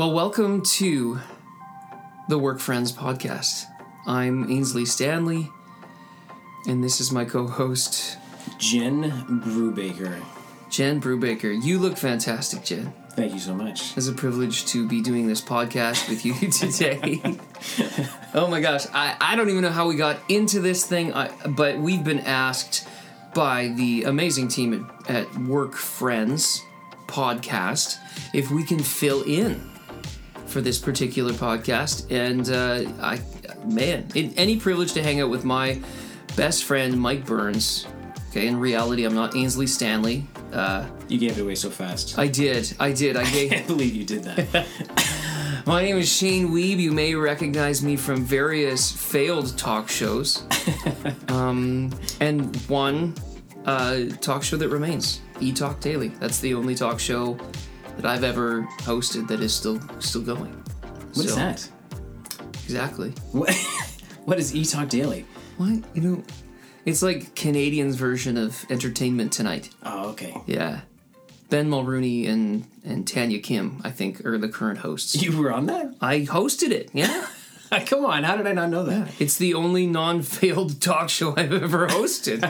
Well, welcome to the Work Friends podcast. I'm Ainsley Stanley, and this is my co host, Jen Brubaker. Jen Brubaker. You look fantastic, Jen. Thank you so much. It's a privilege to be doing this podcast with you today. oh my gosh, I, I don't even know how we got into this thing, I, but we've been asked by the amazing team at, at Work Friends podcast if we can fill in for this particular podcast. And uh, I, man, it, any privilege to hang out with my best friend, Mike Burns. Okay, in reality, I'm not Ainsley Stanley. Uh, You gave it away so fast. I did, I did. I I can't believe you did that. My name is Shane Weeb. You may recognize me from various failed talk shows. um, and one uh, talk show that remains, E Talk Daily. That's the only talk show that I've ever hosted that is still still going. What is So- that? Exactly. What, what is E Talk Daily? What? You know, it's like Canadians' version of Entertainment Tonight. Oh, okay. Yeah. Ben Mulroney and, and Tanya Kim, I think, are the current hosts. You were on that? I hosted it, yeah. Come on, how did I not know that? It's the only non-failed talk show I've ever hosted.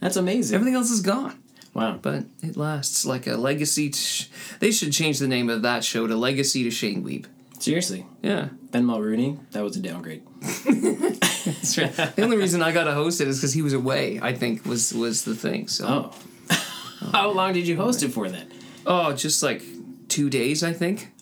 That's amazing. Everything else is gone, Wow. but it lasts like a legacy. To sh- they should change the name of that show to Legacy to Shane Weeb. Seriously. Yeah, Ben Mulroney, that was a downgrade. the only reason I got to host it is because he was away. I think was was the thing. So Oh. How long did you host it for then? oh, just like two days, I think.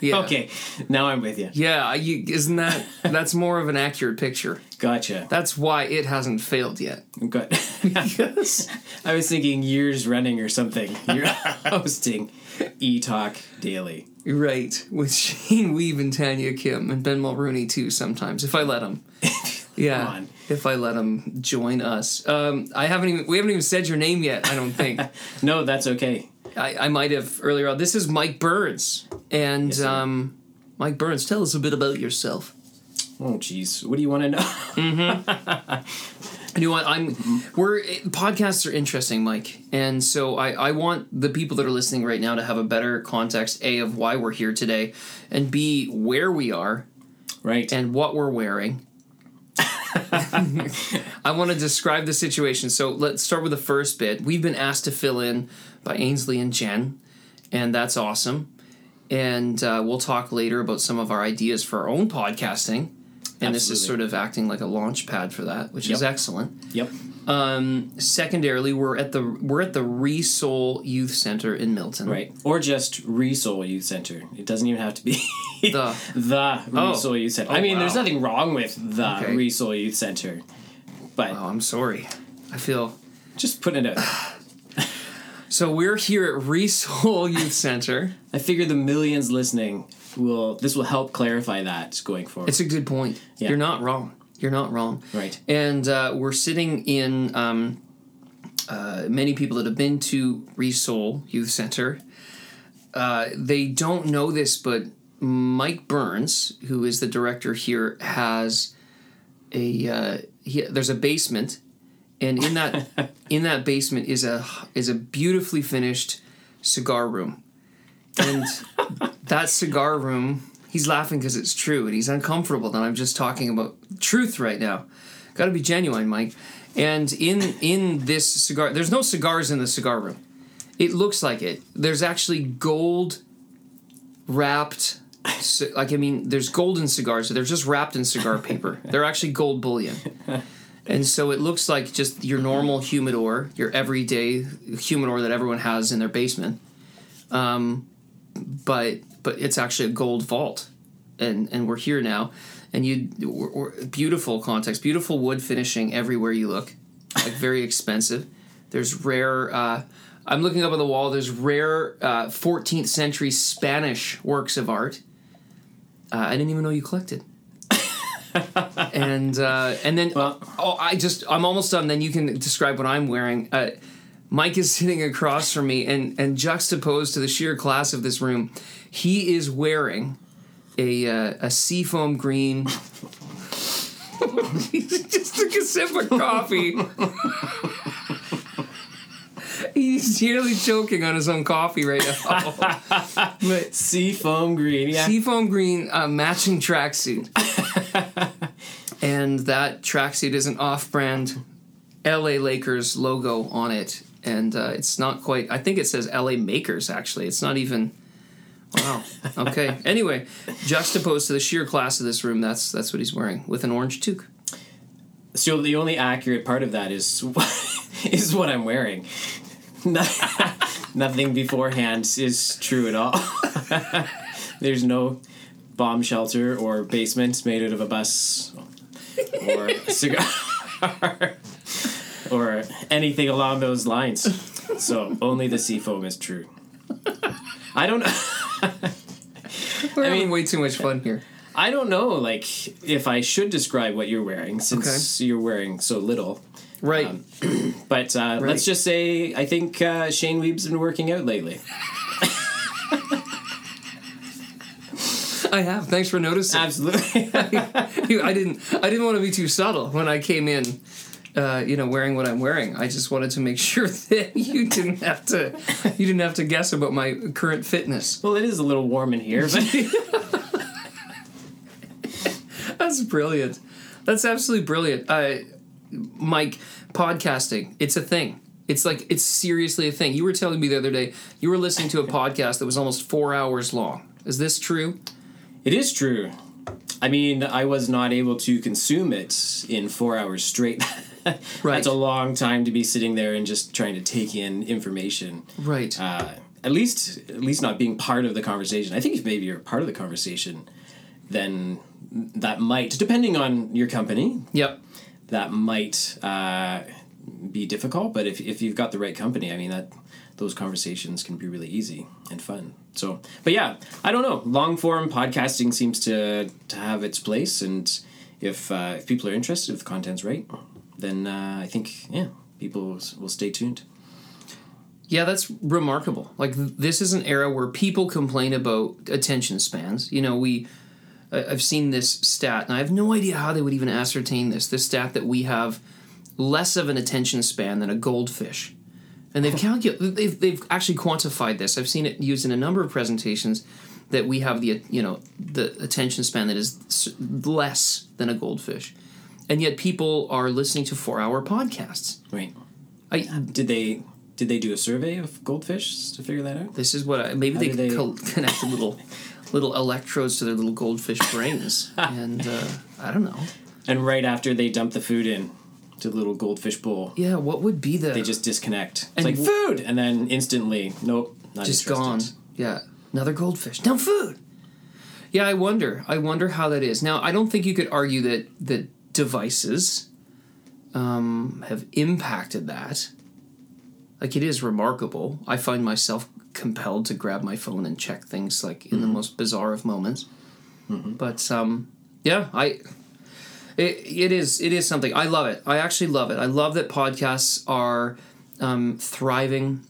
Yeah. Okay, now I'm with you. Yeah, you, isn't that that's more of an accurate picture? Gotcha. That's why it hasn't failed yet. Good. Yes. I was thinking years running or something. You're hosting E Talk Daily. Right, with Shane Weeb and Tanya Kim and Ben Mulroney too. Sometimes, if I let him. Yeah, Come on. if I let him join us. Um, I haven't even we haven't even said your name yet. I don't think. No, that's okay. I, I might have earlier on. This is Mike Burns, and sir. um, Mike Burns, tell us a bit about yourself. Oh, jeez. What do you want to know? You know what? I'm. We're podcasts are interesting, Mike, and so I I want the people that are listening right now to have a better context a of why we're here today, and b where we are Right. and what we're wearing. I want to describe the situation. So let's start with the first bit. We've been asked to fill in by Ainsley and Jen, and that's awesome. And uh, we'll talk later about some of our ideas for our own podcasting. And this is sort of acting like a launch pad for that, which is excellent. yep. Um, secondarily, we're at the we're at the Resole Youth Center in Milton. Right. Or just Resole Youth Center. It doesn't even have to be The. the Resole Youth Center. I Oh, mean, there's nothing wrong with the Okay. Resole Youth Center. But Oh, I'm sorry. I feel just put it out. so. We're here at Resole Youth Center. I figure the millions listening will this will help clarify that going forward. It's a good point. Yeah. You're not wrong. You're not wrong. Right. And uh, we're sitting in um, uh, many people that have been to Resole Youth Center. Uh, they don't know this, but Mike Burns, who is the director here, has a uh, he, there's a basement, and in that in that basement is a is a beautifully finished cigar room, and that cigar room. He's laughing because it's true, and he's uncomfortable that I'm just talking about truth right now. Got to be genuine, Mike. And in in this cigar, there's no cigars in the cigar room. It looks like it. There's actually gold wrapped. Like I mean, there's golden cigars. So they're just wrapped in cigar paper. they're actually gold bullion. And so it looks like just your normal humidor, your everyday humidor that everyone has in their basement. Um, but but it's actually a gold vault, and and we're here now, and you we're, we're- beautiful context, beautiful wood finishing everywhere you look, like very expensive. There's rare. Uh, I'm looking up on the wall. There's rare uh, 14th century Spanish works of art. Uh, I didn't even know you collected. and uh, and then Well- oh, I just I'm almost done. Then you can describe what I'm wearing. Uh, Mike is sitting across from me, and and juxtaposed to the sheer class of this room, he is wearing a uh, a seafoam green. he just took a sip of coffee. He's nearly choking on his own coffee right now. but Seafoam green. Yeah. seafoam green uh, matching tracksuit, and that tracksuit is an off-brand L.A. Lakers logo on it, and uh, it's not quite. I think it says L.A. Makers. Actually, it's not even. Wow. Okay. anyway, juxtaposed to the sheer class of this room, that's that's what he's wearing with an orange toque. So the only accurate part of that is is what I'm wearing. Nothing beforehand is true at all. There's no bomb shelter or basement made out of a bus or a cigar or anything along those lines. So only the seafoam is true. I don't We're I having mean- way too much fun here. I don't know like if I should describe what you're wearing since you're wearing so little. Right. But uh, Right. let's just say I think uh, Shane Weeb's been working out lately. I have. Thanks for noticing. Absolutely. I didn't. I didn't want to be too subtle when I came in. Uh, you know, wearing what I'm wearing. I just wanted to make sure that you didn't have to. You didn't have to guess about my current fitness. well, it is a little warm in here, but That's brilliant. That's absolutely brilliant. Uh, Mike, podcasting. It's a thing. It's like it's seriously a thing. You were telling me the other day you were listening to a podcast that was almost four hours long. Is this true? it is true. I mean, I was not able to consume it in four hours straight. Right. That's a long time to be sitting there and just trying to take in information. Right. Uh, at least, at least not being part of the conversation. I think if maybe you're part of the conversation, then that might, depending on your company, yep. That might uh, be difficult. But if, if you've got the right company, I mean that those conversations can be really easy and fun. So, but yeah, I don't know. Long form podcasting seems to to have its place, and if uh, if people are interested, if the content's right, then uh, I think yeah, people will, stay tuned. Yeah, that's remarkable. Like th- this is an era where people complain about attention spans. You know, we I've seen this stat, and I have no idea how they would even ascertain this. This stat that we have less of an attention span than a goldfish, and they've calculated. They've they've actually quantified this. I've seen it used in a number of presentations that we have the you know the attention span that is less than a goldfish, and yet people are listening to four hour podcasts. Right? I Did they did they do a survey of goldfish to figure that out? This is what I, maybe How they, they- col- connect little little electrodes to their little goldfish brains, and uh, I don't know. And right after they dump the food in to the little goldfish bowl, Yeah, what would be the they just disconnect. It's And like w- food, and then instantly, nope, not just interested. gone? Yeah, another goldfish. No food. Yeah, I wonder. I wonder how that is. Now, I don't think you could argue that that devices um, have impacted that. Like it is remarkable. I find myself compelled to grab my phone and check things like in the most bizarre of moments. But um, yeah, I it, it is it is something I love it. I actually love it. I love that podcasts are um, thriving.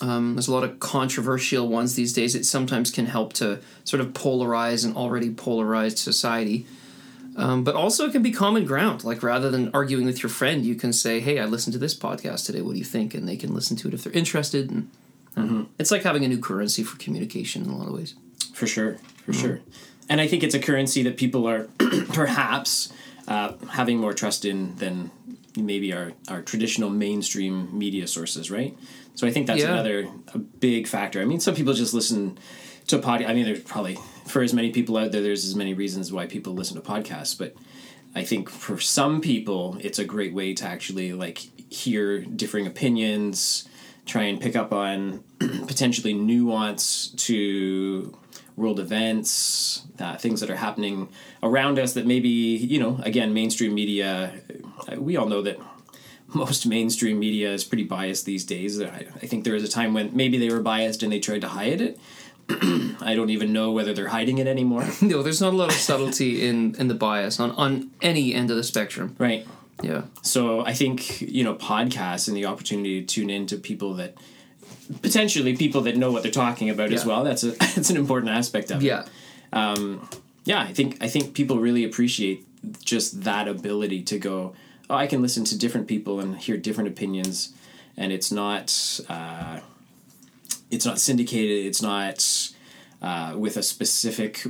Um, there's a lot of controversial ones these days. It sometimes can help to sort of polarize an already polarized society. Um, but also, it can be common ground. Like rather than arguing with your friend, you can say, "Hey, I listened to this podcast today. What do you think?" And they can listen to it if they're interested. And I don't it's like having a new currency for communication in a lot of ways. For sure, for sure. And I think it's a currency that people are perhaps uh, having more trust in than maybe our, our traditional mainstream media sources, right? So I think that's Yeah. another a big factor. I mean, some people just listen to a pod. I mean, there's probably for as many people out there, there's as many reasons why people listen to podcasts, but I think for some people, it's a great way to actually like hear differing opinions, try and pick up on potentially nuance to world events, uh, things that are happening around us that maybe you know again mainstream media. uh, We all know that most mainstream media is pretty biased these days. I, I think there was a time when maybe they were biased and they tried to hide it. I don't even know whether they're hiding it anymore. No, there's not a lot of subtlety in in the bias on on any end of the spectrum. right. Yeah. So I think you know podcasts and the opportunity to tune in to people that potentially people that know what they're talking about as well. That's a that's an important aspect of it. Yeah. Yeah, I think I think people really appreciate just that ability to go. Oh, I can listen to different people and hear different opinions, and it's not uh, it's not syndicated. It's not uh, with a specific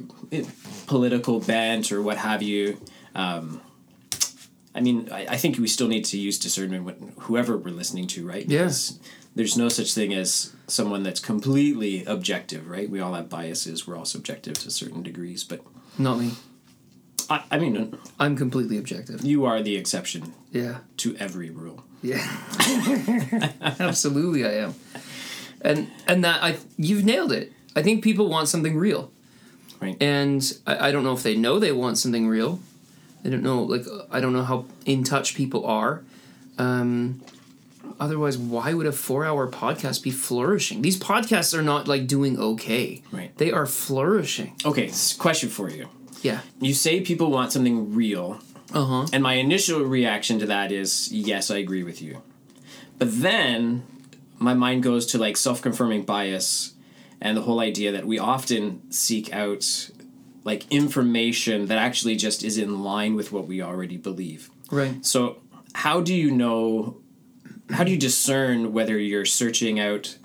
political bent or what have you. Um, I mean, I, I think we still need to use discernment when whoever we're listening to, right? Yeah. There's no such thing as someone that's completely objective, right? We all have biases. We're all subjective to certain degrees, but Not me. I, I mean, I'm completely objective. you are the exception Yeah. to every rule. Yeah. Absolutely I am. And and that I you've nailed it. I think people want something real. Right. And I, I don't know if they know they want something real. I don't know like I don't know how in touch people are. Um otherwise why would a 4-hour podcast be flourishing? These podcasts are not like doing okay. Right. They are flourishing. Okay, question for you. Yeah. You say people want something real, Uh-huh. and my initial reaction to that is yes, I agree with you. But then my mind goes to like self confirming bias and the whole idea that we often seek out like information that actually just is in line with what we already believe. Right. So, how do you know? How do you discern whether you're searching out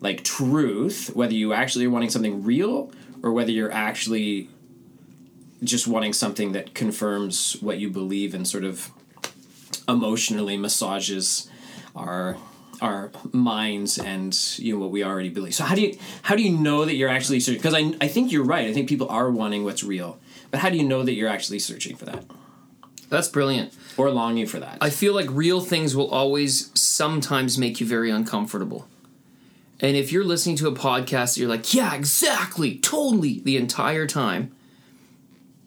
like truth, whether you actually are wanting something real, or whether you're actually just wanting something that confirms what you believe and sort of emotionally massages our our minds and you know what we already believe. So how do you how do you know that you're actually searching? Because I I think you're right. I think people are wanting what's real, but how do you know that you're actually searching for that That's brilliant. or longing for that? I feel like real things will always sometimes make you very uncomfortable. And if you're listening to a podcast, you're like, yeah, exactly, totally, the entire time.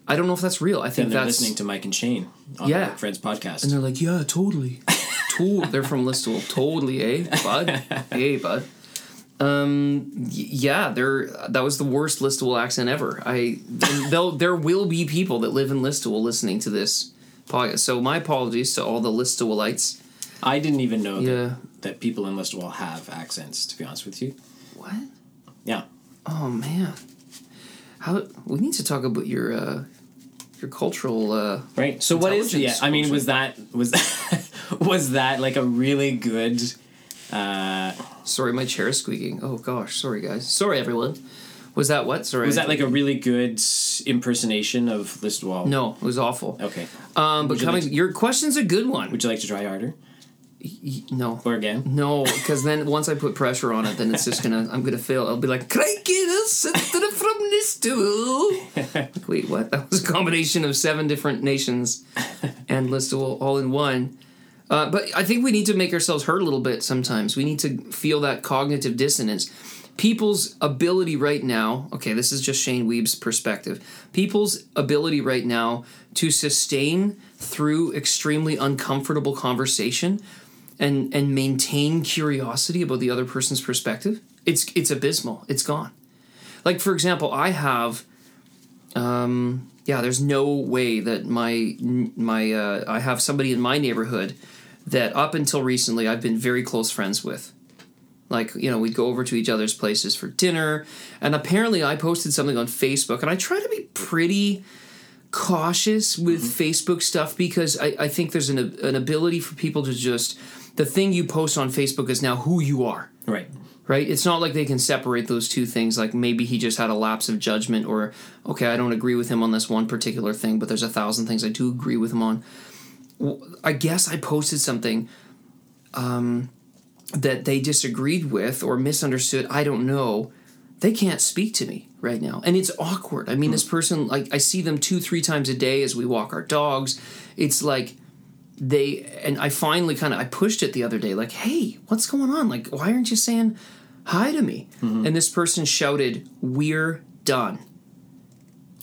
I don't know if that's real. I think and they're that's listening to Mike and Shane on Yeah. Friends podcast. and they're like, yeah, totally, to- they're from Listowel, totally, eh, bud, hey, bud. Um, y- yeah, they're that was the worst Listowel accent ever. I there will be people that live in Listowel listening to this podcast. So my apologies to all the Listowelites. I didn't even know Yeah. that, that people in Listowel have accents. To be honest with you, What? yeah. Oh man, how we need to talk about your uh, your cultural. Uh, Right. So what is the? Yeah, I mean, was that was that, was that like a really good? Uh, sorry, my chair is squeaking. Oh gosh, sorry guys. Sorry everyone. Was that what? Sorry. was that like a really good impersonation of Listowel? No, it was awful. Okay. Um, but Would you coming, like your question's a good one. Would you like to try harder Y- no, or again? no, because then once I put pressure on it, then it's just gonna. I'm gonna fail. I'll be like, "Crikey, this senator from Listowel." Wait, what? That was a combination of seven different nations and Listowel all in one. Uh, but I think we need to make ourselves hurt a little bit sometimes. We need to feel that cognitive dissonance. People's ability right now, okay, this is just Shane Weeb's perspective. People's ability right now to sustain through extremely uncomfortable conversation and and maintain curiosity about the other person's perspective, it's it's abysmal. It's gone. Like for example, I have um yeah, there's no way that my my uh, I have somebody in my neighborhood that up until recently I've been very close friends with. Like, you know, we'd go over to each other's places for dinner, and apparently I posted something on Facebook, and I try to be pretty cautious with mm-hmm. Facebook stuff because I, I think there's an, an ability for people to just, the thing you post on Facebook is now who you are Right. right? It's not like they can separate those two things. Like maybe he just had a lapse of judgment, or okay, I don't agree with him on this one particular thing, but there's a thousand things I do agree with him on. I guess I posted something um, that they disagreed with or misunderstood. I don't know. They can't speak to me right now, and it's awkward. I mean, this person like I see them two, three times a day as we walk our dogs. It's like they and I finally kind of I pushed it the other day like, "Hey, what's going on? Like, why aren't you saying hi to me?" And this person shouted, "We're done."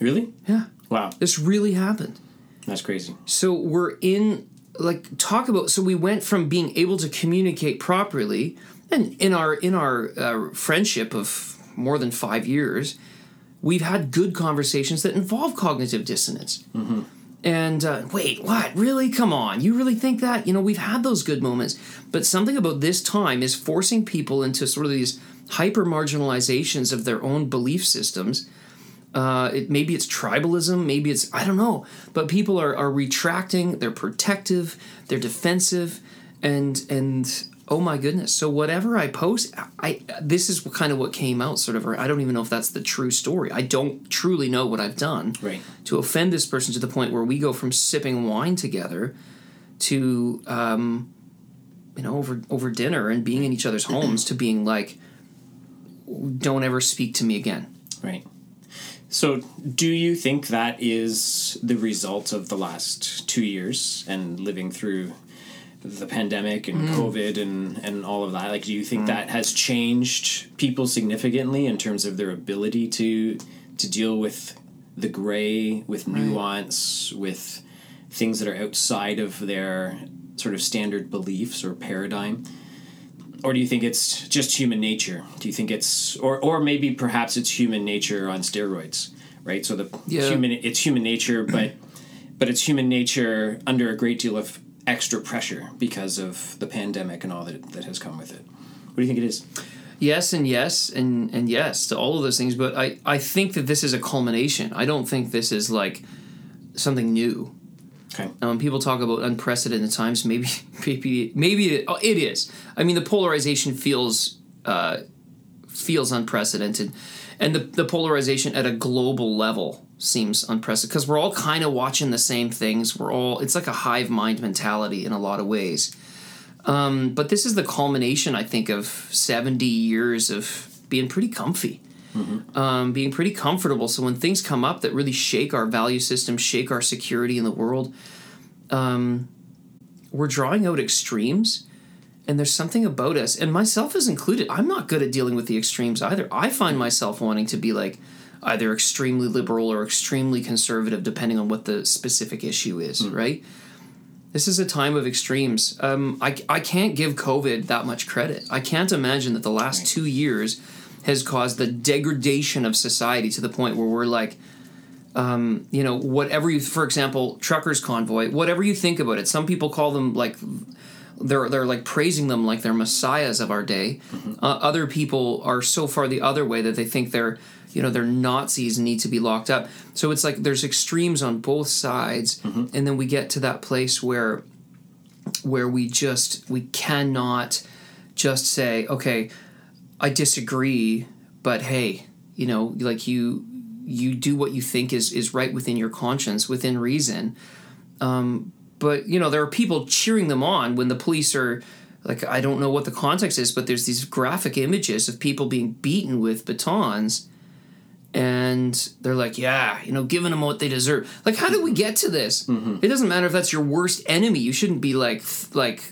Really? Yeah. Wow. This really happened. That's crazy. So we're in like talk about so we went from being able to communicate properly and in our in our uh, friendship of more than 5 years, we've had good conversations that involve cognitive dissonance. And uh, wait, what? Really? Come on. You really think that? You know, we've had those good moments. But something about this time is forcing people into sort of these hyper marginalizations of their own belief systems. Uh, it, maybe it's tribalism, maybe it's, I don't know. But people are, are retracting, they're protective, they're defensive. And, and oh my goodness. So whatever I post, I this is kind of what came out. Sort of, or I don't even know if that's the true story. I don't truly know what I've done Right. to offend this person to the point where we go from sipping wine together to um, you know over over dinner and being in each other's homes to being like, don't ever speak to me again. Right. So, do you think that is the result of the last two years and living through the pandemic and hmm. COVID and, and all of that? Like, do you think hmm. that has changed people significantly in terms of their ability to to deal with the gray, with nuance, with things that are outside of their sort of standard beliefs or paradigm? Or do you think it's just human nature? Do you think it's or or maybe perhaps it's human nature on steroids, right? So the Yeah. human it's human nature, but but it's human nature under a great deal of extra pressure because of the pandemic and all that that has come with it. What do you think it is? Yes and yes and and yes to all of those things, but I I think that this is a culmination. I don't think this is like something new. Okay. Um, people talk about unprecedented times. Maybe, maybe, maybe it, oh, it is. I mean, the polarization feels uh, feels unprecedented, and the the polarization at a global level seems unprecedented because we're all kind of watching the same things. We're all it's like a hive mind mentality in a lot of ways. Um, but this is the culmination, I think, of seventy years of being pretty comfy um, being pretty comfortable. So when things come up that really shake our value system, shake our security in the world, um, we're drawing out extremes. And there's something about us, and myself is included. I'm not good at dealing with the extremes either. I find myself wanting to be like either extremely liberal or extremely conservative, depending on what the specific issue is, right? This is a time of extremes. Um, I, I can't give COVID that much credit. I can't imagine that the last two years has caused the degradation of society to the point where we're like, um, you know, whatever you, for example, truckers convoy, whatever you think about it. Some people call them like they're they're like praising them like they're messiahs of our day. Uh, other people are so far the other way that they think they're you know they're Nazis and need to be locked up. So it's like there's extremes on both sides, and then we get to that place where where we just we cannot just say okay i disagree but hey you know like you you do what you think is is right within your conscience within reason um but you know there are people cheering them on when the police are like i don't know what the context is but there's these graphic images of people being beaten with batons and they're like, yeah, you know, giving them what they deserve. Like, how did we get to this? It doesn't matter if that's your worst enemy. You shouldn't be like, like,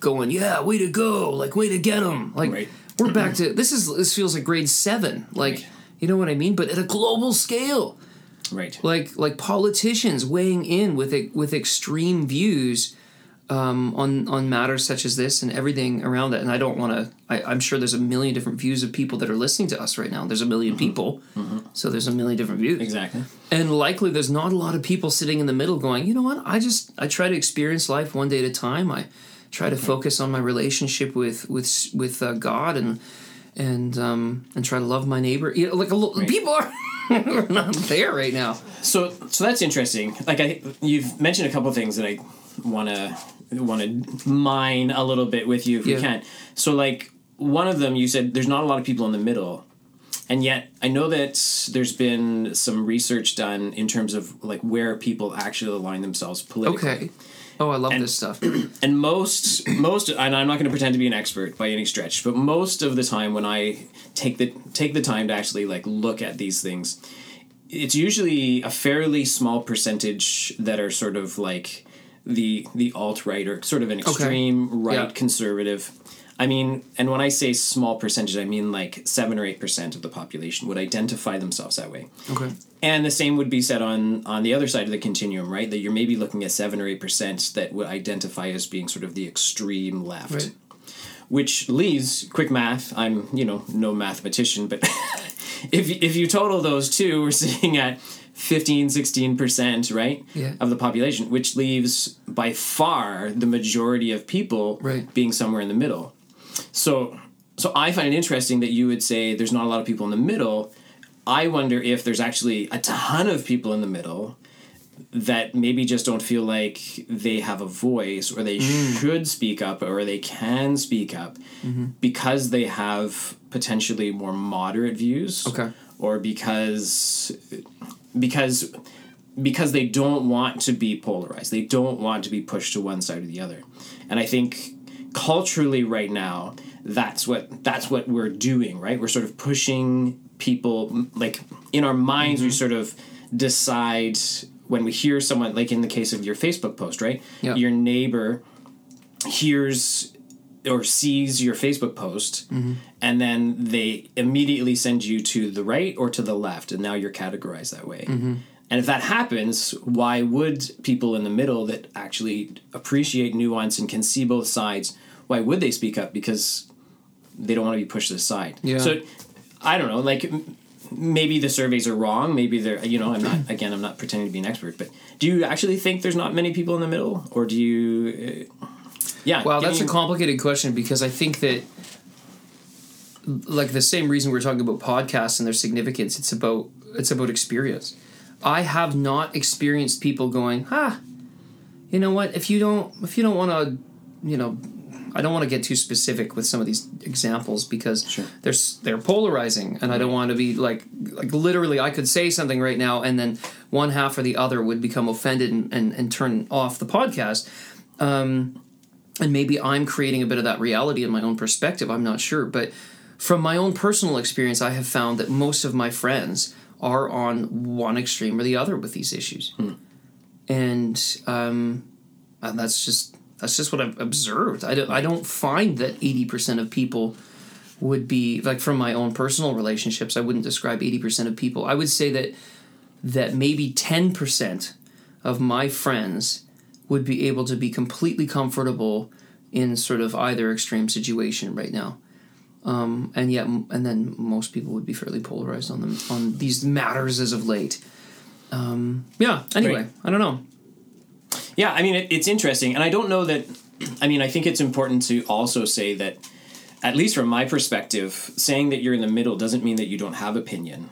going, yeah, way to go, like, way to get them. Like, Right. We're back to this is this feels like grade seven. Like, Right. you know what I mean? But at a global scale, Right. like like politicians weighing in with it with extreme views um, on on matters such as this and everything around it. And I don't want to. I'm sure there's a million different views of people that are listening to us right now. There's a 1000000 people, so there's a million different views. Exactly. And likely there's not a lot of people sitting in the middle going, you know what? I just I try to experience life one day at a time. I try to focus on my relationship with with with uh, God and and um and try to love my neighbor. You know, like a lo- people are not there right now. So so that's interesting. Like I you've mentioned a couple of things that I want to want to mine a little bit with you if Yeah. we can. So like one of them you said there's not a lot of people in the middle. And yet I know that there's been some research done in terms of like where people actually align themselves politically. Okay. Oh, I love this stuff. and most most and I'm not going to pretend to be an expert by any stretch, but most of the time when I take the take the time to actually like look at these things, it's usually a fairly small percentage that are sort of like the the alt right or sort of an extreme right Yeah. conservative. I mean, and when I say small percentage, I mean like seven or eight percent of the population would identify themselves that way. Okay. And the same would be said on on the other side of the continuum, right? That you're maybe looking at seven or eight percent that would identify as being sort of the extreme left. Right. Which leaves quick math. I'm you know no mathematician, but if if you total those two, we're sitting at 15, 16 percent, right? Yeah. Of the population, which leaves by far the majority of people Right. being somewhere in the middle. So so I find it interesting that you would say there's not a lot of people in the middle. I wonder if there's actually a ton of people in the middle that maybe just don't feel like they have a voice or they Mm. should speak up or they can speak up Mm-hmm. because they have potentially more moderate views Okay. or because because because they don't want to be polarized they don't want to be pushed to one side or the other and i think culturally right now that's what that's what we're doing right? We're sort of pushing people like in our minds we mm-hmm. sort of decide when we hear someone like in the case of your facebook post right? Yeah. your neighbor hears or sees your Facebook post, mm-hmm. and then they immediately send you to the right or to the left, and now you're categorized that way. Mm-hmm. And if that happens, why would people in the middle that actually appreciate nuance and can see both sides, why would they speak up? Because they don't want to be pushed aside. Yeah. So I don't know, like maybe the surveys are wrong. Maybe they're, you know, I'm not, again, I'm not pretending to be an expert, but do you actually think there's not many people in the middle? Or do you, uh, yeah. Well, that's a complicated question because I think that, like the same reason we're talking about podcasts and their significance, it's about it's about experience. I have not experienced people going, ah, you know what? If you don't, if you don't want to, you know, I don't want to get too specific with some of these examples because Sure. they're they're polarizing, and I don't want to be like like literally. I could say something right now, and then one half or the other would become offended and and, and turn off the podcast and maybe I'm creating a bit of that reality in my own perspective. I'm not sure, but from my own personal experience, I have found that most of my friends are on one extreme or the other with these issues, and um, and that's just that's just what I've observed. I don't I don't find that eighty percent of people would be like from my own personal relationships. I wouldn't describe eighty percent of people. I would say that that maybe ten percent of my friends would be able to be completely comfortable in sort of either extreme situation right now. Um, and yet, and then most people would be fairly polarized on them on these matters as of late. Um, yeah. Anyway, Right. I don't know. Yeah, I mean, it, it's interesting. And I don't know that, I mean, I think it's important to also say that, at least from my perspective, saying that you're in the middle doesn't mean that you don't have opinion.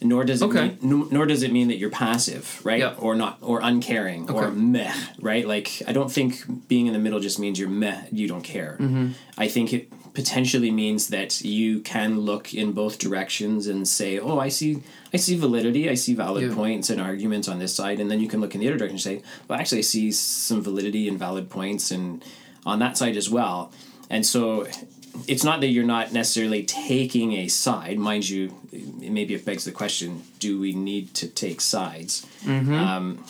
Nor does it Okay. mean, nor, does it mean that you're passive, right? Yeah. Or not, or uncaring, or meh, right? Like I don't think being in the middle just means you're meh, you don't care. Mm-hmm. I think it potentially means that you can look in both directions and say, "Oh, I see, I see validity, I see valid Yeah. points and arguments on this side," and then you can look in the other direction and say, "Well, actually, I see some validity and valid points and on that side as well." And so, it's not that you're not necessarily taking a side, mind you. Maybe it begs the question: Do we need to take sides? Um,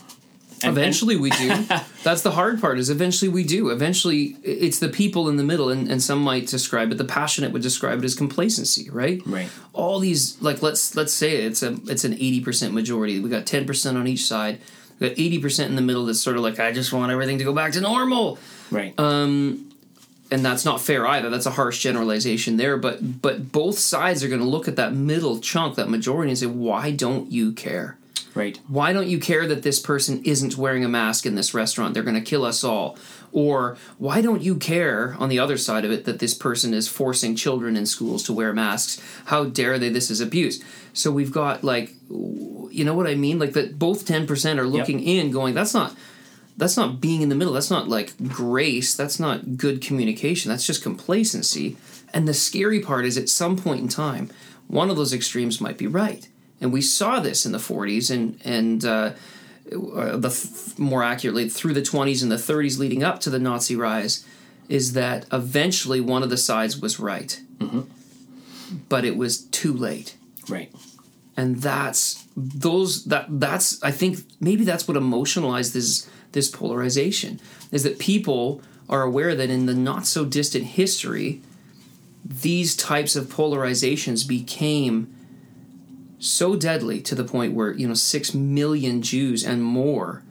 and- eventually we do. That's the hard part is eventually we do. Eventually it's the people in the middle and, and some might describe it the passionate would describe it as complacency right? Right. all these like let's let's say it's a it's an 80% majority. We got 10% on each side. We got 80% in the middle that's sort of like i just want everything to go back to normal. Right, Um and that's not fair either. That's a harsh generalization there but but both sides are going to look at that middle chunk that majority and say why don't you care right, why don't you care that this person isn't wearing a mask in this restaurant? They're going to kill us all. Or why don't you care on the other side of it that this person is forcing children in schools to wear masks? How dare they? This is abuse. So we've got like, you know what I mean? Like that both 10% are looking in going, that's not. That's not being in the middle. That's not like grace. That's not good communication. That's just complacency. And the scary part is at some point in time, one of those extremes might be right. And we saw this in the 40s and and uh, uh, the f- more accurately through the 20s and the 30s leading up to the Nazi rise, is that eventually one of the sides was right, but it was too late. Right. and that's those that that's i think maybe that's what emotionalized this this polarization is that people are aware that in the not so distant history these types of polarizations became so deadly to the point where you know 6 million jews and more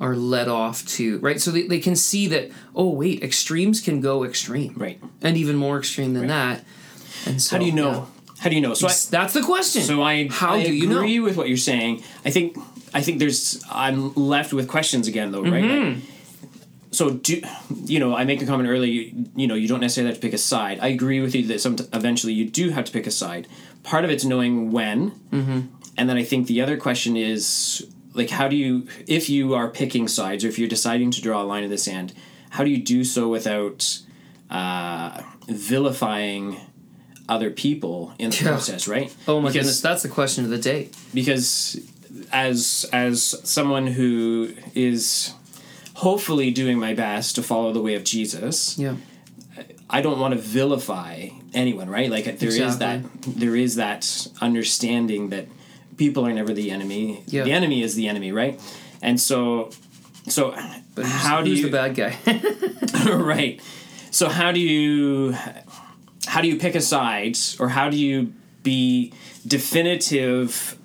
are led off to right so they, they can see that oh wait extremes can go extreme Right. and even more extreme than that and so How do you know? yeah. How do you know? So I, that's the question so I how I do you know agree with what you're saying. I think I think there's I'm left with questions again though, right? Mm-hmm. Like, so do you know? I make a comment earlier. You, you know, you don't necessarily have to pick a side. I agree with you that some eventually you do have to pick a side. Part of it's knowing when, Mm-hmm. and then I think the other question is like how do you if you are picking sides or if you're deciding to draw a line in the sand how do you do so without uh, vilifying other people in the Yeah. process right Oh my Because- goodness, that's the question of the day. because as as someone who is hopefully doing my best to follow the way of Jesus Yeah. I don't want to vilify anyone, right? Like there is that there is that understanding that people are never the enemy. Yeah. The enemy is the enemy, right? And so so But how do you the bad guy? right. So how do you how do you pick a side or how do you be definitive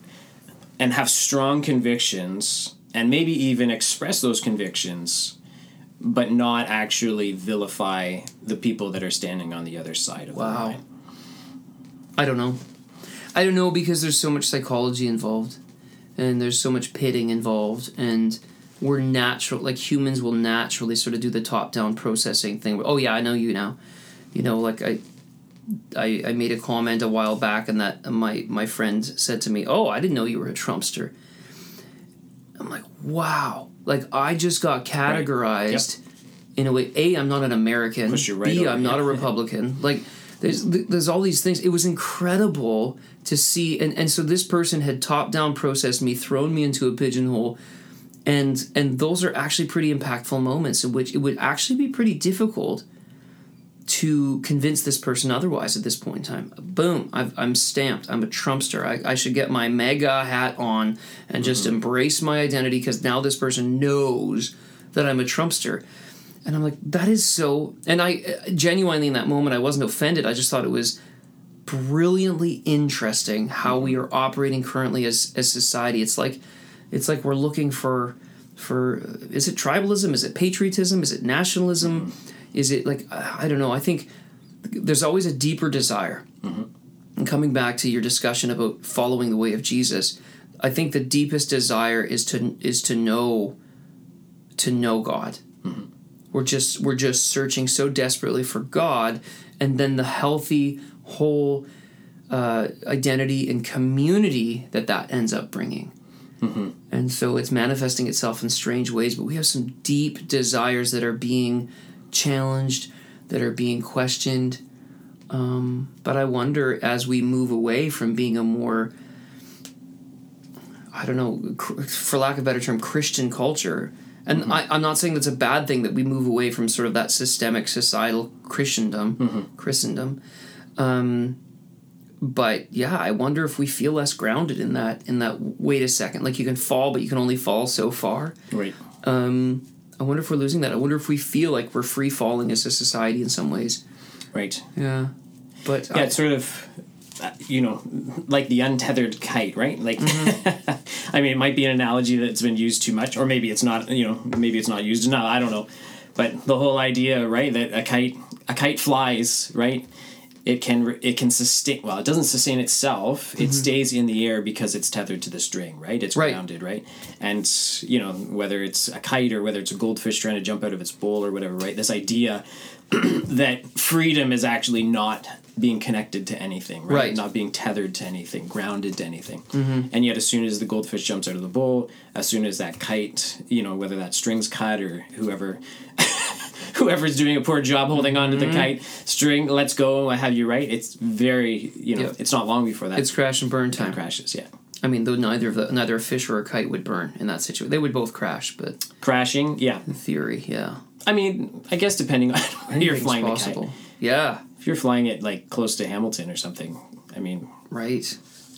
and have strong convictions and maybe even express those convictions but not actually vilify the people that are standing on the other side of the Wow. line. I don't know. I don't know because there's so much psychology involved, and there's so much pitting involved, and we're natural. Like humans will naturally sort of do the top-down processing thing. Oh yeah, I know you now. You know, like I, I, I made a comment a while back, and that my my friend said to me, "Oh, I didn't know you were a Trumpster." I'm like, wow. Like I just got categorized in a way. A, I'm not an American. Right B, I'm not a Republican. like there's there's all these things. It was incredible to see, and and so this person had top down processed me, thrown me into a pigeonhole. And and those are actually pretty impactful moments in which it would actually be pretty difficult to convince this person otherwise at this point in time. Boom, I've, I'm stamped. I'm a Trumpster. I, I should get my MAGA hat on and just mm-hmm. embrace my identity because now this person knows that I'm a Trumpster. And I'm like, that is so. And I uh, genuinely, in that moment, I wasn't offended. I just thought it was brilliantly interesting how we mm-hmm. are operating currently as as society. It's like, it's like we're looking for, for is it tribalism? Is it patriotism? Is it nationalism? Mm-hmm. Is it like I don't know. I think there's always a deeper desire. Mm-hmm. And coming back to your discussion about following the way of Jesus, I think the deepest desire is to is to know to know God. Mm-hmm. We're just we're just searching so desperately for God, and then the healthy whole uh, identity and community that that ends up bringing. Mm-hmm. And so it's manifesting itself in strange ways, but we have some deep desires that are being challenged, that are being questioned. Um, but I wonder as we move away from being a more, I don't know, for lack of a better term, Christian culture. And I, I'm not saying that's a bad thing that we move away from sort of that systemic societal Christendom, Christendom. Um, but yeah, I wonder if we feel less grounded in that. In that, wait a second, like you can fall, but you can only fall so far. Right. Um, I wonder if we're losing that. I wonder if we feel like we're free falling as a society in some ways. Right. Yeah, but Yeah, it's sort of, uh, you know, like the untethered kite, right? Like, I mean, it might be an analogy that's been used too much, or maybe it's not. You know, maybe it's not used enough. I don't know, but the whole idea, right, that a kite, a kite flies, right? It can it can sustain. Well, it doesn't sustain itself. It mm-hmm. stays in the air because it's tethered to the string, right? It's Right. grounded, right? And you know whether it's a kite or whether it's a goldfish trying to jump out of its bowl or whatever, right? This idea that freedom is actually not being connected to anything, right? Right. Not being tethered to anything, grounded to anything. Mm-hmm. And yet, as soon as the goldfish jumps out of the bowl, as soon as that kite, you know, whether that string's cut or whoever. Whoever's doing a poor job holding on to the kite string, let's go. I have you right. It's very, you know, Yeah. it's not long before that it's crash and burn time crashes. Yeah, I mean, though neither of the neither a fish or a kite would burn in that situation. They would both crash, but crashing. Yeah, in theory, yeah, I mean, I guess depending on where you're flying the kite. Yeah, If you're flying it like close to Hamilton or something, I mean, right.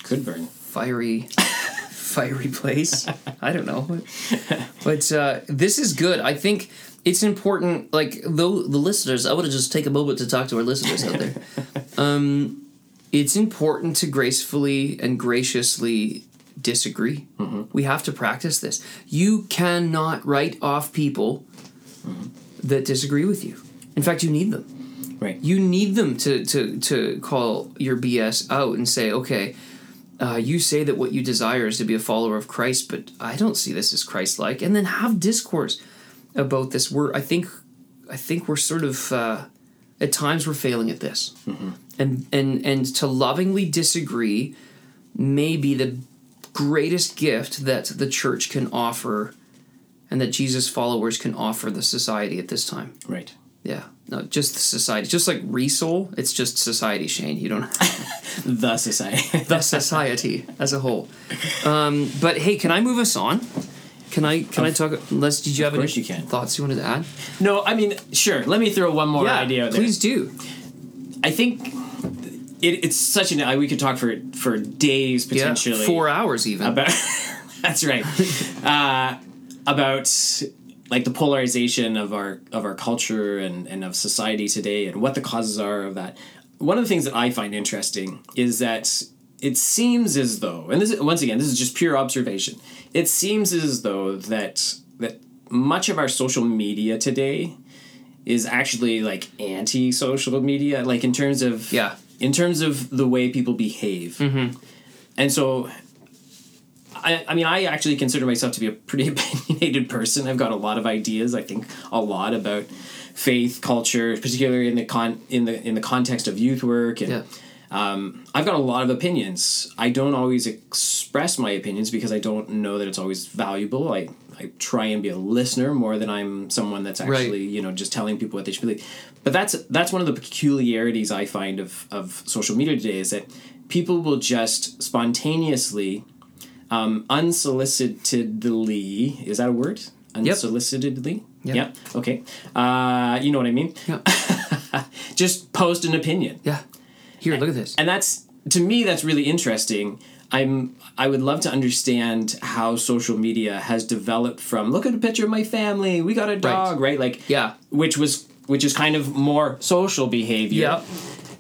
could burn. Fiery, fiery place. I don't know, but uh, this is good. I think it's important. Like though the listeners, I want to just take a moment to talk to our listeners out there. um, it's important to gracefully and graciously disagree. We have to practice this. You cannot write off people that disagree with you. In fact, you need them. Right. You need them to to to call your BS out and say, okay, uh, you say that what you desire is to be a follower of Christ, but I don't see this as Christ-like, and then have discourse about this. We're I think I think we're sort of uh, at times we're failing at this, and and and to lovingly disagree may be the greatest gift that the church can offer and that Jesus followers can offer the society at this time. Right. Yeah. No, just the society. Just like Resol, it's just society, Shane. You don't The society. the society as a whole. Um, but hey, can I move us on? Can I can I talk Les, did you have any course you can. thoughts you wanted to add? no, I mean, sure. Let me throw one more idea out there. please do. I think it, it's such an. I- We could talk for for days potentially, Yeah. potentially. Four hours even. about that's right uh, about like the polarization of our of our culture and and of society today and what the causes are of that one of the things that i find interesting is that it seems as though and this is, once again this is just pure observation it seems as though that that much of our social media today is actually like anti social media like in terms of Yeah. in terms of the way people behave mm-hmm. and so I, I mean, I actually consider myself to be a pretty opinionated person. I've got a lot of ideas. I think a lot about faith, culture, particularly in the con in the in the context of youth work, and Yeah. Um, I've got a lot of opinions. I don't always express my opinions because I don't know that it's always valuable. I I try and be a listener more than I'm someone that's Right. actually you know just telling people what they should believe. But that's that's one of the peculiarities I find of of social media today is that people will just spontaneously um, unsolicitedly is that a word unsolicitedly Yep. yeah okay uh, you know what i mean Yeah. just post an opinion Yeah. Here, look at this. and that's to me that's really interesting i'm i would love to understand how social media has developed from look at a picture of my family we got a dog right, like Yeah. which was which is kind of more social behavior Yep.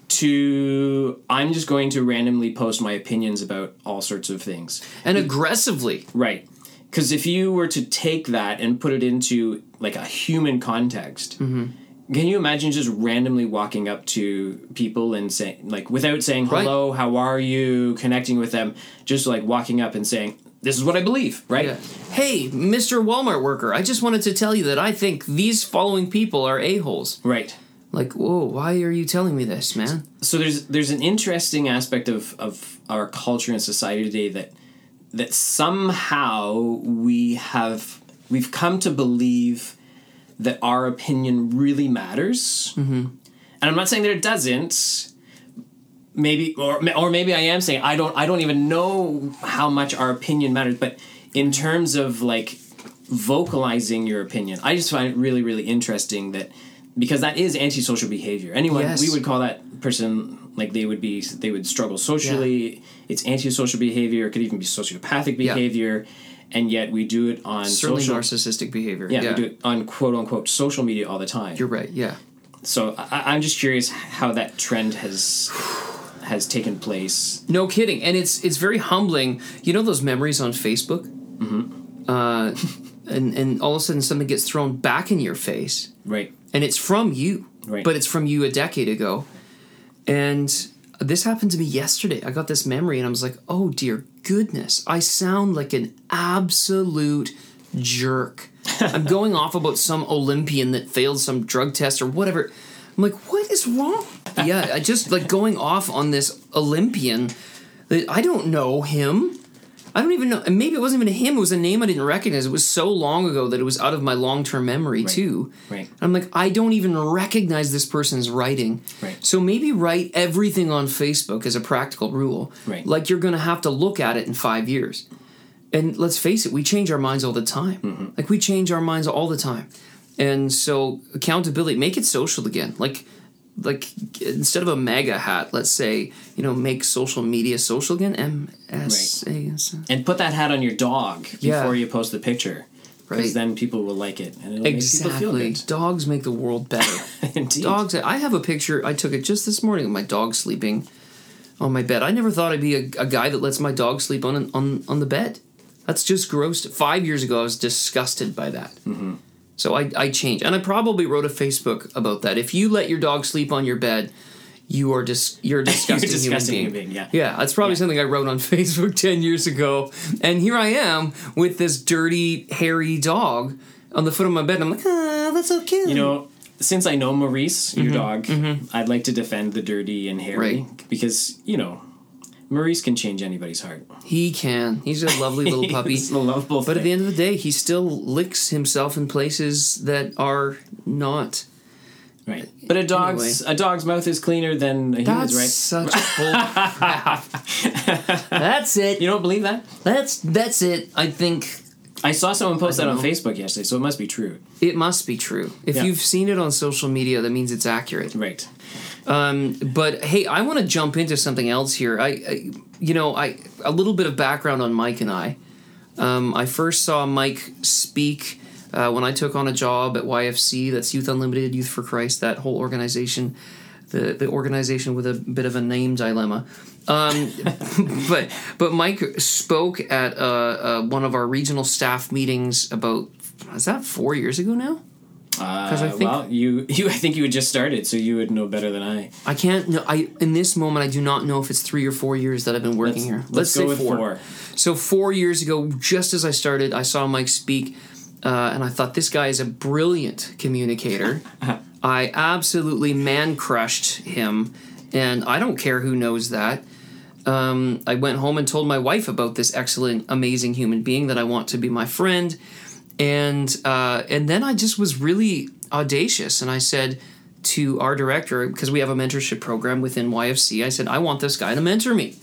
to i'm just going to randomly post my opinions about all sorts of things And aggressively. Right. Because if you were to take that and put it into like a human context, Mm-hmm. Can you imagine just randomly walking up to people and saying, like, without saying Right. hello, how are you, connecting with them, just like walking up and saying, this is what I believe, right? Yeah. Hey, Mr. Walmart worker, I just wanted to tell you that I think these following people are a-holes. Right. Like, whoa, why are you telling me this, man? so there's there's an interesting aspect of of our culture and society today that that somehow we have we've come to believe that our opinion really matters. Mm-hmm. and i'm not saying that it doesn't. Maybe or or maybe i am saying i don't i don't even know how much our opinion matters but in terms of like vocalizing your opinion i just find it really really interesting that because that is antisocial behavior. Anyone Yes. we would call that person like they would be they would struggle socially. It's antisocial behavior. It could even be sociopathic behavior and yet we do it on Certainly social narcissistic behavior. yeah, we do it on quote unquote social media all the time You're right, yeah. so I, i'm just curious how that trend has has taken place No kidding, and it's it's very humbling. You know those memories on Facebook, mm-hmm. uh, and and all of a sudden something gets thrown back in your face, right and it's from you, Right. but it's from you a decade ago, and this happened to me yesterday. I got this memory, and I was like, oh dear goodness, I sound like an absolute jerk. I'm going off about some Olympian that failed some drug test or whatever. I'm like, what is wrong? yeah, I just like going off on this Olympian that I don't know him. I don't even know. And maybe it wasn't even him. It was a name I didn't recognize. It was so long ago that it was out of my long term memory too. right. I'm like, I don't even recognize this person's writing. Right. So maybe write everything on Facebook as a practical rule. Right. Like you're going to have to look at it in five years. And let's face it, we change our minds all the time. Mm-hmm. Like we change our minds all the time. And so accountability, make it social again. Like like instead of a MAGA hat, let's say, you know, make social media social again. M S A S. and put that hat on your dog before Yeah. you post the picture because Right. then people will like it and it'll make people feel Exactly. good Dogs make the world better. indeed dogs i have a picture i took it just this morning of my dog sleeping on my bed i never thought i'd be a, a guy that lets my dog sleep on on on the bed that's just gross five years ago i was disgusted by that mm-hmm. So I, I changed and i probably wrote a facebook about that if you let your dog sleep on your bed you are dis- you're a disgusting, disgusting human human being. being, yeah. yeah, that's probably Yeah. something I wrote on Facebook ten years ago, and here I am with this dirty, hairy dog on the foot of my bed. And I'm like, ah, that's so cute. you know since i know maurice your dog i'd like to defend the dirty and hairy Mm-hmm. Right. because you know Maurice can change anybody's heart. He can. He's a lovely little puppy. He's a lovable But at the end of the day, he still licks himself in places that are not. right. But a dog's a dog's mouth is cleaner than a That's human's, right? such bull crap. That's it. You don't believe that? That's that's it. I think I saw someone post that on know. Facebook yesterday, so it must be true. it must be true. If Yeah. you've seen it on social media, that means it's accurate. Right. Um, but hey, I want to jump into something else here. I, I, you know, I a little bit of background on Mike and I. Um, I first saw Mike speak uh, when I took on a job at YFC. That's Youth Unlimited, Youth for Christ. That whole organization, the the organization with a bit of a name dilemma. Um, but but Mike spoke at uh, uh, one of our regional staff meetings about. Is that four years ago now? Because I think- well, you you I think you had just started, so you would know better than I. I can't know. I in this moment I do not know if it's three or four years that I've been working here. Let's, say go with four. four. So four years ago, just as I started, I saw Mike speak, uh, and I thought this guy is a brilliant communicator. I absolutely man crushed him, and I don't care who knows that. Um, I went home and told my wife about this excellent, amazing human being that I want to be my friend, and uh, and then I just was really audacious, and I said to our director because we have a mentorship program within YFC. I said I want this guy to mentor me,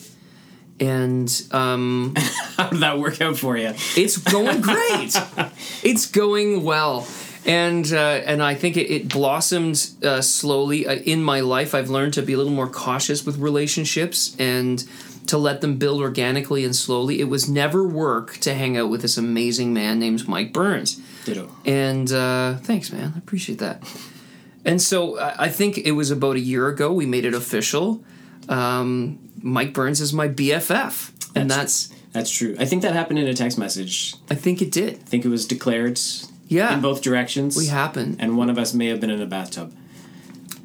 and um, How did that work out for you? it's going great. it's going well. And uh, and I think it, it blossomed uh, slowly uh, in my life. I've learned to be a little more cautious with relationships and to let them build organically and slowly. It was never work to hang out with this amazing man named Mike Burns. Ditto. And uh, thanks, man. I appreciate that. And so I think it was about a year ago we made it official. Um, Mike Burns is my BFF, and that's That's true. I think that happened in a text message. I think it did. I think it was declared Yeah. in both directions. We happened. And one of us may have been in a bathtub.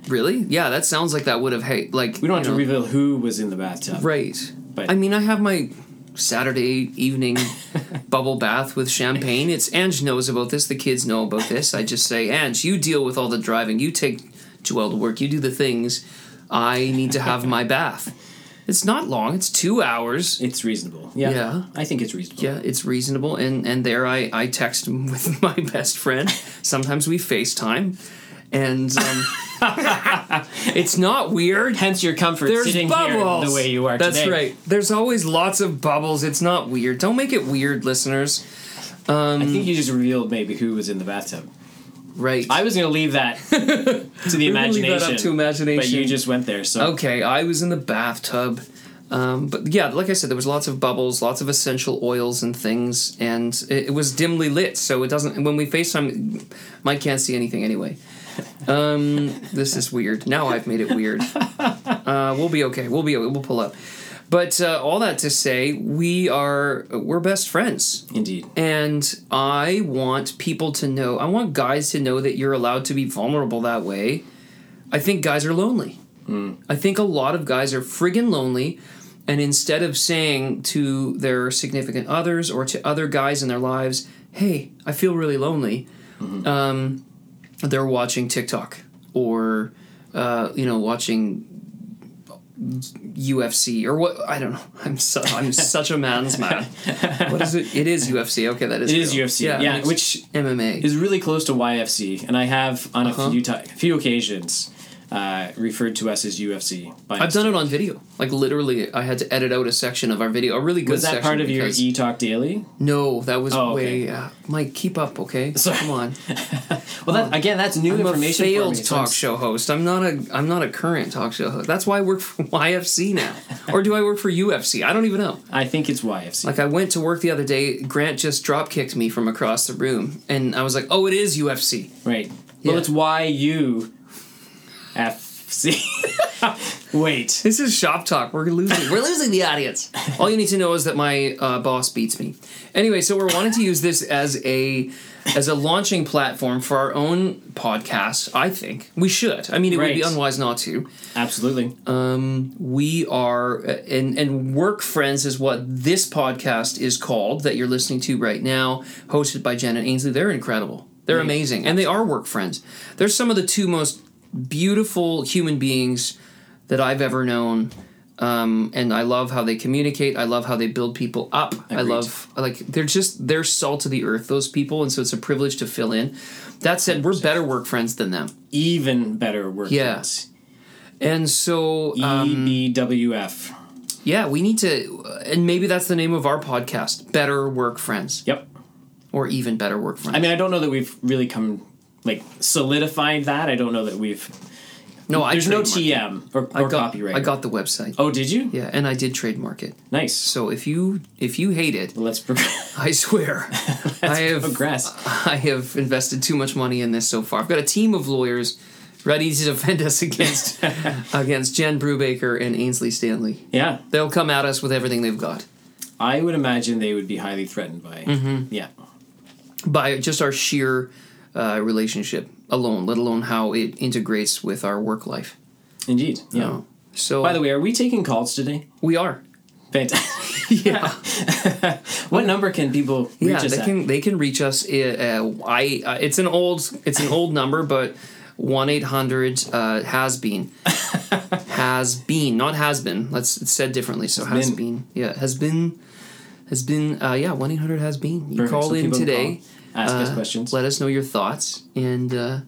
Really? Yeah, that sounds like that would have hey like We don't have to know, reveal who was in the bathtub. Right. But- I mean, I have my Saturday evening bubble bath with champagne. It's Ange knows about this. The kids know about this. I just say, Ange, you deal with all the driving. You take Joelle to work. You do the things. I need to have my bath. It's not long. It's two hours. It's reasonable. Yeah. Yeah. I think it's reasonable. Yeah, it's reasonable. And and there I I text with my best friend. Sometimes we FaceTime, and um, it's not weird. Hence your comfort There's sitting bubbles. here the way you are That's today. right. There's always lots of bubbles. It's not weird. Don't make it weird, listeners. I think you just revealed maybe who was in the bathtub. Right. I was going to leave that to the We're leave imagination. that up to imagination. But you just went there. So okay, I was in the bathtub. Um, but yeah, like I said, there was lots of bubbles, lots of essential oils and things, and it, it was dimly lit, so it doesn't. When we FaceTime, Mike can't see anything anyway. Um, this is weird. Now I've made it weird. Uh, we'll be okay. We'll be okay. We'll pull up. But uh, all that to say, we are we're best friends. indeed. And I want people to know, I want guys to know that you're allowed to be vulnerable that way. I think guys are lonely. I think a lot of guys are friggin' lonely. And instead of saying to their significant others or to other guys in their lives, hey, I feel really lonely, um, they're watching TikTok or, uh, you know, watching UFC or what I don't know. I'm so, I'm such a man's man. What is it? It is UFC. Okay, that is It is real. UFC. Yeah, it's which MMA. is really close to YFC, and I have on a Uh-huh. few ti few occasions uh, referred to us as UFC. By I've done it on video. Like literally, I had to edit out a section of our video. A really good. Was that section part of your E Talk Daily? No, that was Oh, way. Uh, Mike, keep up, okay? Sorry. Come on. Well, that again, that's new I'm a information for me. so talk I'm- show host. I'm not a. I'm not a current talk show host. That's why I work for YFC now, or do I work for UFC? I don't even know. I think it's YFC. Like I went to work the other day. Grant just drop kicked me from across the room, and I was like, "Oh, it is UFC." right. Yeah. Well, it's YU FC. Wait. This is shop talk. We're losing. We're losing the audience. All you need to know is that my uh, boss beats me. Anyway, so we're wanting to use this as a as a launching platform for our own podcast. I think we should. I mean, it would be unwise not to. Absolutely. We are uh, and and work friends is what this podcast is called that you're listening to right now, hosted by Jen and Ainsley. They're incredible. They're amazing, and they are work friends. They're some of the two most beautiful human beings that I've ever known. Um, and I love how they communicate. I love how they build people up. I love like they're just they're salt of the earth. Those people, and so it's a privilege to fill in. That said, we're better work friends than them. Even better work Yeah. friends. And so, E um, EBWF. yeah, we need to, and maybe that's the name of our podcast: Better Work Friends, Yep. or even Better Work Friends. I mean, I don't know that we've really come like solidified that. I don't know that we've. no, I There's no. TM or, I got, copyright. I got the website. Oh, did you? Yeah, and I did trademark it. Nice. So if you if you hate it, Let's progress. I swear, I have progress. I have invested too much money in this so far. I've got a team of lawyers ready to defend us against against Jen Brubaker and Ainsley Stanley. Yeah, They'll come at us with everything they've got I would imagine they would be highly threatened by. Mm-hmm. Yeah. by just our sheer uh, relationship alone, let alone how it integrates with our work life. Indeed. Yeah. Oh. So, By the way, are we taking calls today? we are. Fantastic. Yeah, what number can people reach yeah. us They at? can they can reach us. Uh, I uh, it's an old it's an old number, but one eight hundred uh, has been has been not has been. Let's it's said differently. So has been. been. Yeah, has been has been. Uh, yeah, one eight hundred has been. You Perfect. call So in today. call, ask us uh, questions. Let us know your thoughts, and uh,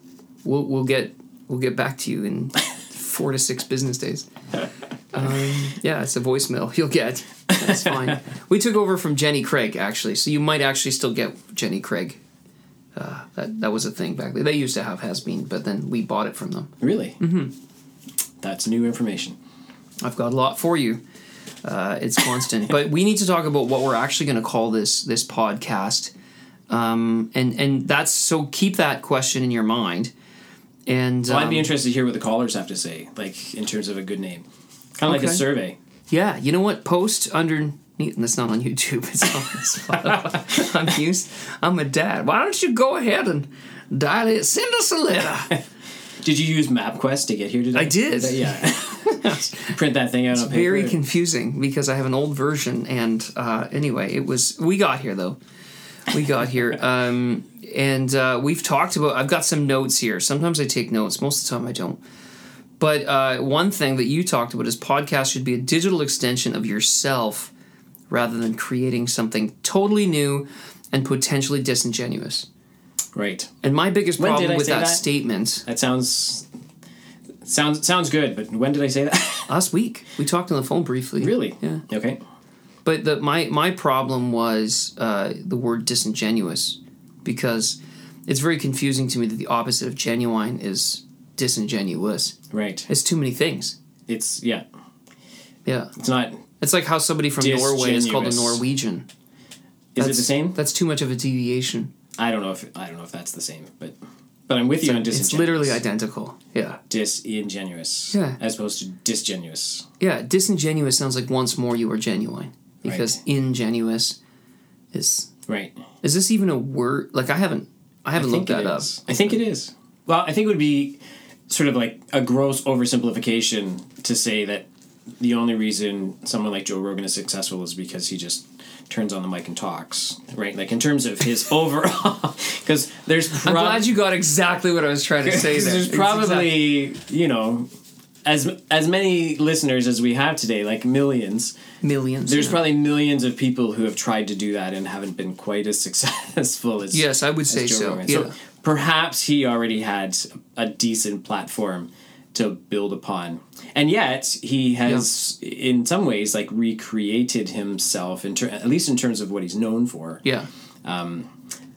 we'll we'll get we'll get back to you in four to six business days. Um, yeah, it's a voicemail you'll get. That's fine. we took over from Jenny Craig actually, so you might actually still get Jenny Craig. Uh, that that was a thing back then. They used to have has been, but then we bought it from them. Really? Mm-hmm. That's new information. I've got a lot for you. Uh, it's constant, but we need to talk about what we're actually going to call this this podcast, um, and and that's so keep that question in your mind. And Well, I'd be um, interested to hear what the callers have to say, like in terms of a good name. Kind of like a survey. Yeah, you know what? Post underneath. And that's not on YouTube. It's on Spotify. I'm used. I'm a dad. Why don't you go ahead and dial it? Send us a letter. Did you use MapQuest to get here today? I did. Yeah. Print that thing out on paper. Very confusing because I have an old version. And uh, anyway, it was. We got here though. We got here. Um, and uh, we've talked about. I've got some notes here. Sometimes I take notes. Most of the time I don't. But uh, one thing that you talked about is podcast should be a digital extension of yourself rather than creating something totally new and potentially disingenuous. right. And my biggest problem with that, that? statement That sounds sounds sounds good, but when did I say that? last week, we talked on the phone briefly. really? Yeah. Okay. But the, my my problem was uh, the word disingenuous because it's very confusing to me that the opposite of genuine is disingenuous. Right. It's too many things. It's yeah. Yeah, It's not. it's like how somebody from Norway is called a Norwegian. Is it the same? That's too much of a deviation. I don't know if I don't know if that's the same, but but I'm with you on disingenuous. It's literally identical. Yeah, disingenuous. Yeah. As opposed to disgenuous. yeah. Disingenuous sounds like once more you are genuine because Right. ingenuous is Right. is this even a word? Like I haven't I haven't I looked that up. I think it is. Well, I think it would be sort of like a gross oversimplification to say that the only reason someone like Joe Rogan is successful is because he just turns on the mic and talks, right? Like in terms of his overall, because there's I'm glad you got exactly what I was trying to say. There. there's probably you know as as many listeners as we have today, like millions. millions. There's yeah. probably millions of people who have tried to do that and haven't been quite as successful as yes, I would say so. Rogan. Yeah. So perhaps he already had a decent platform to build upon, and yet he has, in some ways, like recreated himself in ter- at least in terms of what he's known for. yeah. Um,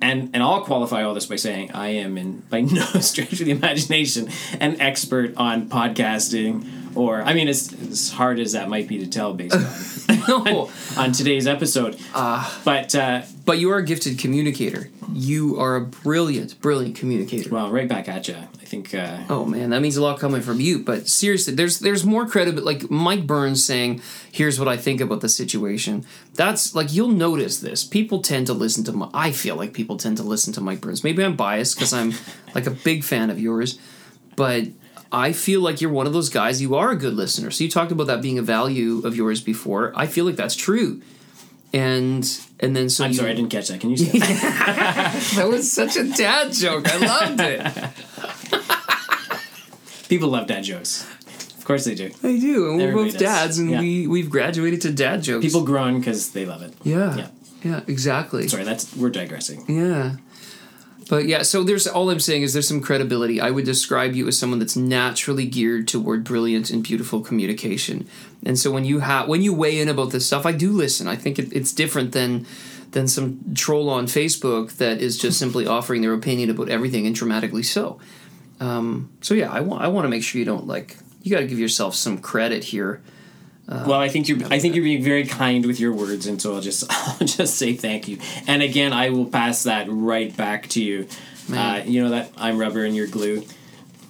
And and I'll qualify all this by saying I am in by no stretch of the imagination an expert on podcasting. Or I mean, as, as hard as that might be to tell based on on today's episode, but uh, but you are a gifted communicator. You are a brilliant, brilliant communicator. well, right back at you. Think uh, Oh man, that means a lot coming from you. But seriously, there's there's more credit. Like Mike Burns saying, "Here's what I think about the situation." That's like you'll notice this. People tend to listen to. Mi- I feel like people tend to listen to Mike Burns. Maybe I'm biased because I'm like a big fan of yours, but I feel like you're one of those guys. You are a good listener. So you talked about that being a value of yours before. I feel like that's true. And and then so I'm you, sorry I didn't catch that. Can you say that? that was such a dad joke. I loved it. People love dad jokes. Of course they do. They do, and we're Everybody both does. dads, and Yeah. we we've graduated to dad jokes. People groan because they love it. yeah, Yeah. yeah, exactly. Sorry, that's we're digressing. Yeah. But yeah, so there's all I'm saying is there's some credibility. I would describe you as someone that's naturally geared toward brilliant and beautiful communication. And so when you have when you weigh in about this stuff, I do listen. I think it, it's different than than some troll on Facebook that is just simply offering their opinion about everything and dramatically so. Um, so yeah, I want I want to make sure you don't like you got to give yourself some credit here. well, I think you're. I think you're being very kind with your words, and so I'll just I'll just say thank you. And again, I will pass that right back to you. Uh, you know that I'm rubber and you're glue.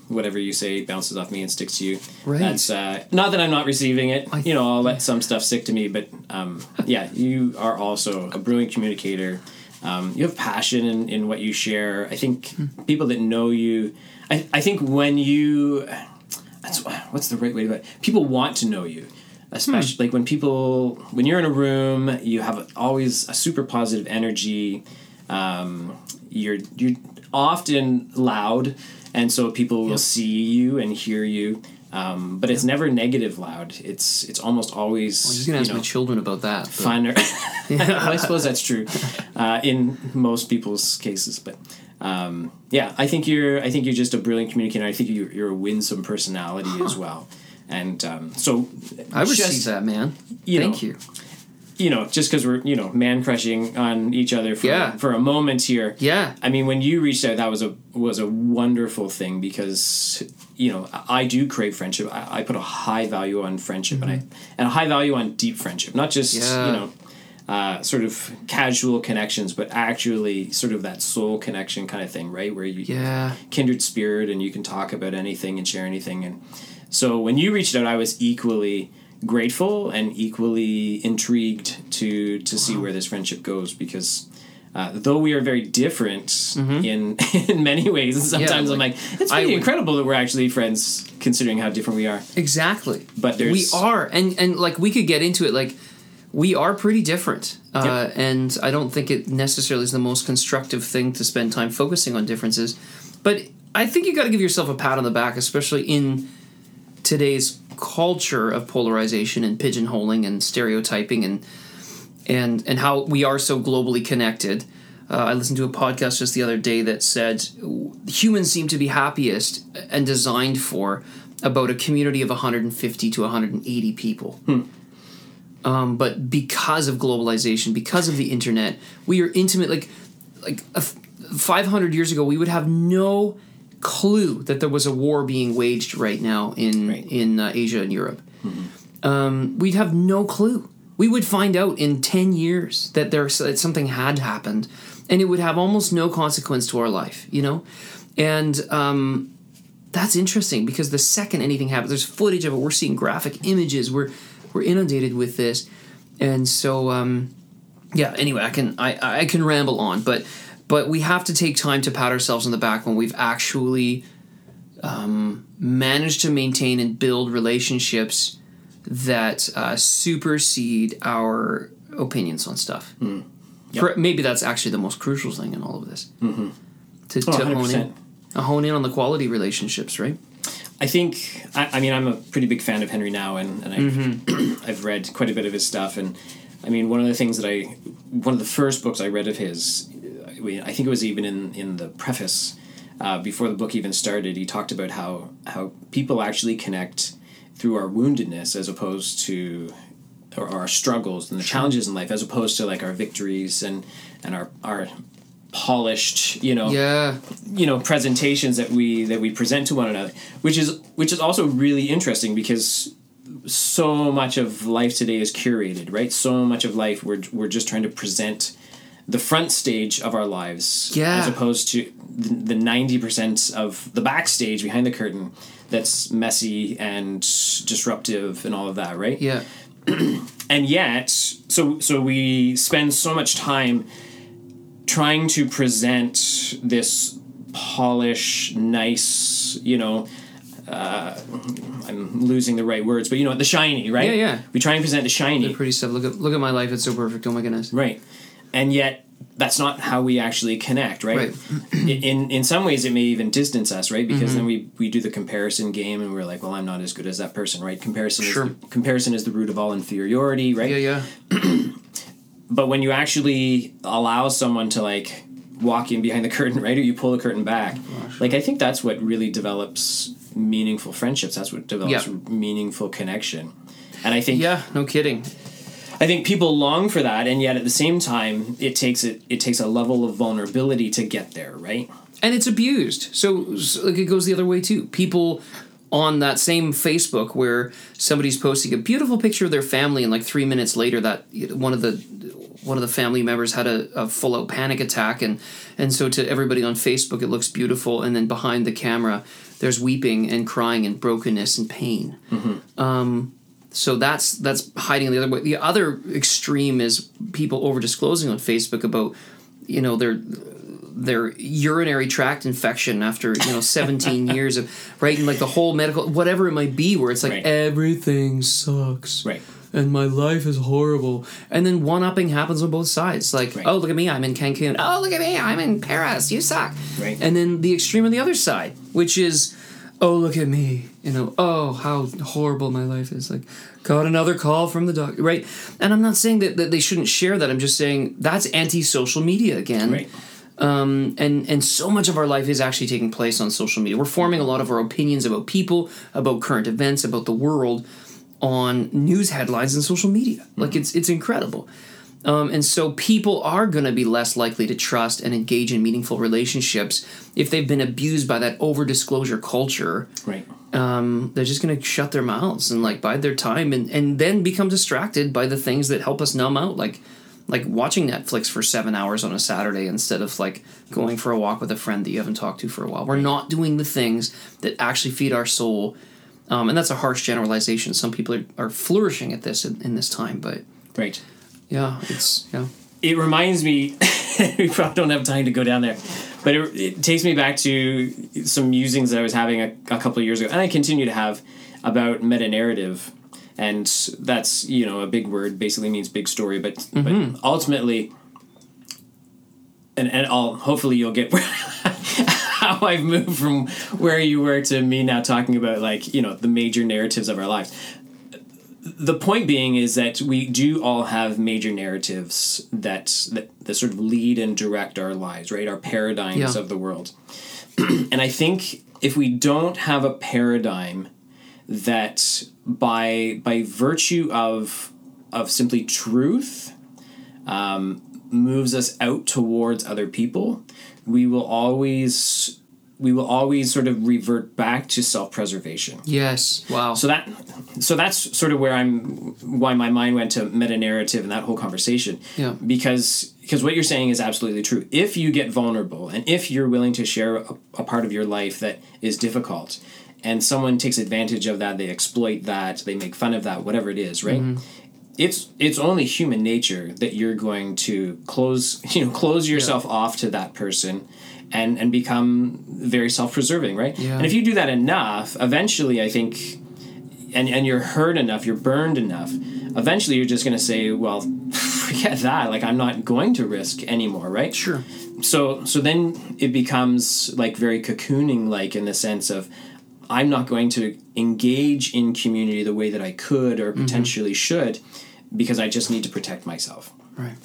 Whatever you say bounces off me and sticks to you. Right. That's uh, not that I'm not receiving it. I- you know, I'll let some stuff stick to me, but um, yeah, you are also a brilliant communicator. Um, you have passion in, in what you share. I think Hmm. people that know you, I, I think when you, that's what's the right way to put it? People want to know you, especially Hmm. like when people when you're in a room, you have always a super positive energy. Um, you're you're often loud, and so people will see you and hear you. Um, but it's never negative loud. It's it's almost always I was just gonna ask know, my children about that. but- well, I suppose that's true uh, in most people's cases, but um, yeah, I think you're. I think you're just a brilliant communicator. I think you're, you're a winsome personality as well, and um, so I receive just, that, man. you Thank know, you. You know, just because we're you know man crushing on each other for Yeah. for a moment here. Yeah. I mean, when you reached out, that was a was a wonderful thing because you know I, do crave friendship. I, I put a high value on friendship, and I and a high value on deep friendship, not just Mm-hmm. Yeah. you know. Uh, sort of casual connections, but actually sort of that soul connection kind of thing, right? Where you Yeah. kindred spirit and you can talk about anything and share anything. And so when you reached out, I was equally grateful and equally intrigued to to see where this friendship goes because. Uh, though we are very different in in many ways, and sometimes I'm like, like, it's pretty would- incredible that we're actually friends, considering how different we are. Exactly. But we are, and and like we could get into it. Like we are pretty different, uh, Yep. and I don't think it necessarily is the most constructive thing to spend time focusing on differences. But I think you got to give yourself a pat on the back, especially in today's culture of polarization and pigeonholing and stereotyping and and and how we are so globally connected. Uh, I listened to a podcast just the other day that said humans seem to be happiest and designed for about a community of 150 to 180 people. Um, but because of globalization, because of the internet, we are intimate. Like like a f- 500 years ago, we would have no clue that there was a war being waged right now in Right. in uh, Asia and Europe. Um, we'd have no clue. We would find out in 10 years that there's that something had happened, and it would have almost no consequence to our life. You know, and um, that's interesting because the second anything happens, there's footage of it. We're seeing graphic images. We're we're inundated with this, and so um, yeah. Anyway, I can I I can ramble on, but but we have to take time to pat ourselves on the back when we've actually um, managed to maintain and build relationships that uh, supersede our opinions on stuff. Yep. Per- Maybe that's actually the most crucial thing in all of this. Mm-hmm. To, Oh, hone in, hone in on the quality relationships, right? I think I, I mean I'm a pretty big fan of Henri Nouwen, and, and I've, Mm-hmm. I've read quite a bit of his stuff, and I mean one of the things that I one of the first books I read of his, I mean, I think it was even in in the preface uh, before the book even started. He talked about how how people actually connect through our woundedness as opposed to or our struggles and the challenges in life as opposed to like our victories and and our our polished you know Yeah, you know presentations that we that we present to one another which is which is also really interesting because so much of life today is curated right? So much of life we're, we're just trying to present the front stage of our lives Yeah. as opposed to the, the 90% of the backstage behind the curtain that's messy and disruptive and all of that right yeah, and yet so so we spend so much time trying to present this polish nice you know uh, i'm losing the right words but you know the shiny right Yeah, yeah. we try and present the shiny pretty stuff. Look at look at my life; it's so perfect. Oh my goodness. right and yet that's not how we actually connect, right? Right. in in some ways, it may even distance us, right? Because then mm-hmm. we we do the comparison game, and we're like, well, I'm not as good as that person, right? Comparison Sure. is the, comparison is the root of all inferiority, right? Yeah, yeah. But when you actually allow someone to like walk in behind the curtain, right, or you pull the curtain back, oh, like I think that's what really develops meaningful friendships. That's what develops Yeah. meaningful connection. And I think Yeah, no kidding. I think people long for that, and yet at the same time, it takes it it takes a level of vulnerability to get there, right? and it's abused. So, so like it goes the other way too. People on that same Facebook where somebody's posting a beautiful picture of their family, and like three minutes later, that one of the one of the family members had a, a full out panic attack, and and so to everybody on Facebook, it looks beautiful, and then behind the camera, there's weeping and crying and brokenness and pain. Um, so that's that's hiding the other way. The other extreme is people over disclosing on Facebook about you know their their urinary tract infection after you know 17 years of right and like the whole medical whatever it might be where it's like Right. everything sucks Right. and my life is horrible and then one upping happens on both sides like Right. oh look at me i'm in cancun oh look at me i'm in paris you suck Right. and then the extreme on the other side which is oh look at me you know oh how horrible my life is like got another call from the doctor right and i'm not saying that, that they shouldn't share that i'm just saying that's anti-social media again Right. um, and and so much of our life is actually taking place on social media. We're forming a lot of our opinions about people, about current events, about the world, on news headlines and social media. Like it's it's incredible. Um, and so people are going to be less likely to trust and engage in meaningful relationships if they've been abused by that over disclosure culture. Right. Um, they're just going to shut their mouths and like bide their time and, and then become distracted by the things that help us numb out, like like watching Netflix for seven hours on a Saturday instead of like going for a walk with a friend that you haven't talked to for a while. We're not doing the things that actually feed our soul. Um, and that's a harsh generalization. Some people are, are flourishing at this in, in this time, but Right. yeah, it's yeah. it reminds me we probably don't have time to go down there but it, it takes me back to some musings that i was having a, a couple of years ago and i continue to have about meta narrative and that's you know a big word basically means big story but but mm-hmm. ultimately and and I'll hopefully you'll get where how I've moved from where you were to me now talking about like you know the major narratives of our lives the point being is that we do all have major narratives that, that that sort of lead and direct our lives, right? Our paradigms Yeah. of the world. and I think if we don't have a paradigm that by by virtue of of simply truth um, moves us out towards other people, we will always we will always sort of revert back to self-preservation. Yes. Wow. So that so that's sort of where I'm why my mind went to meta narrative and that whole conversation. Yeah. Because because what you're saying is absolutely true. If you get vulnerable and if you're willing to share a, a part of your life that is difficult and someone takes advantage of that, they exploit that, they make fun of that, whatever it is, right? Mm-hmm. It's it's only human nature that you're going to close you know close yourself off to that person and and become very self-preserving, right? Yeah. And if you do that enough, eventually I think and and you're hurt enough, you're burned enough, eventually you're just going to say, well, forget that. Like I'm not going to risk anymore, right? sure. So so then it becomes like very cocooning like in the sense of I'm not going to engage in community the way that I could or mm-hmm. potentially should because I just need to protect myself. Right.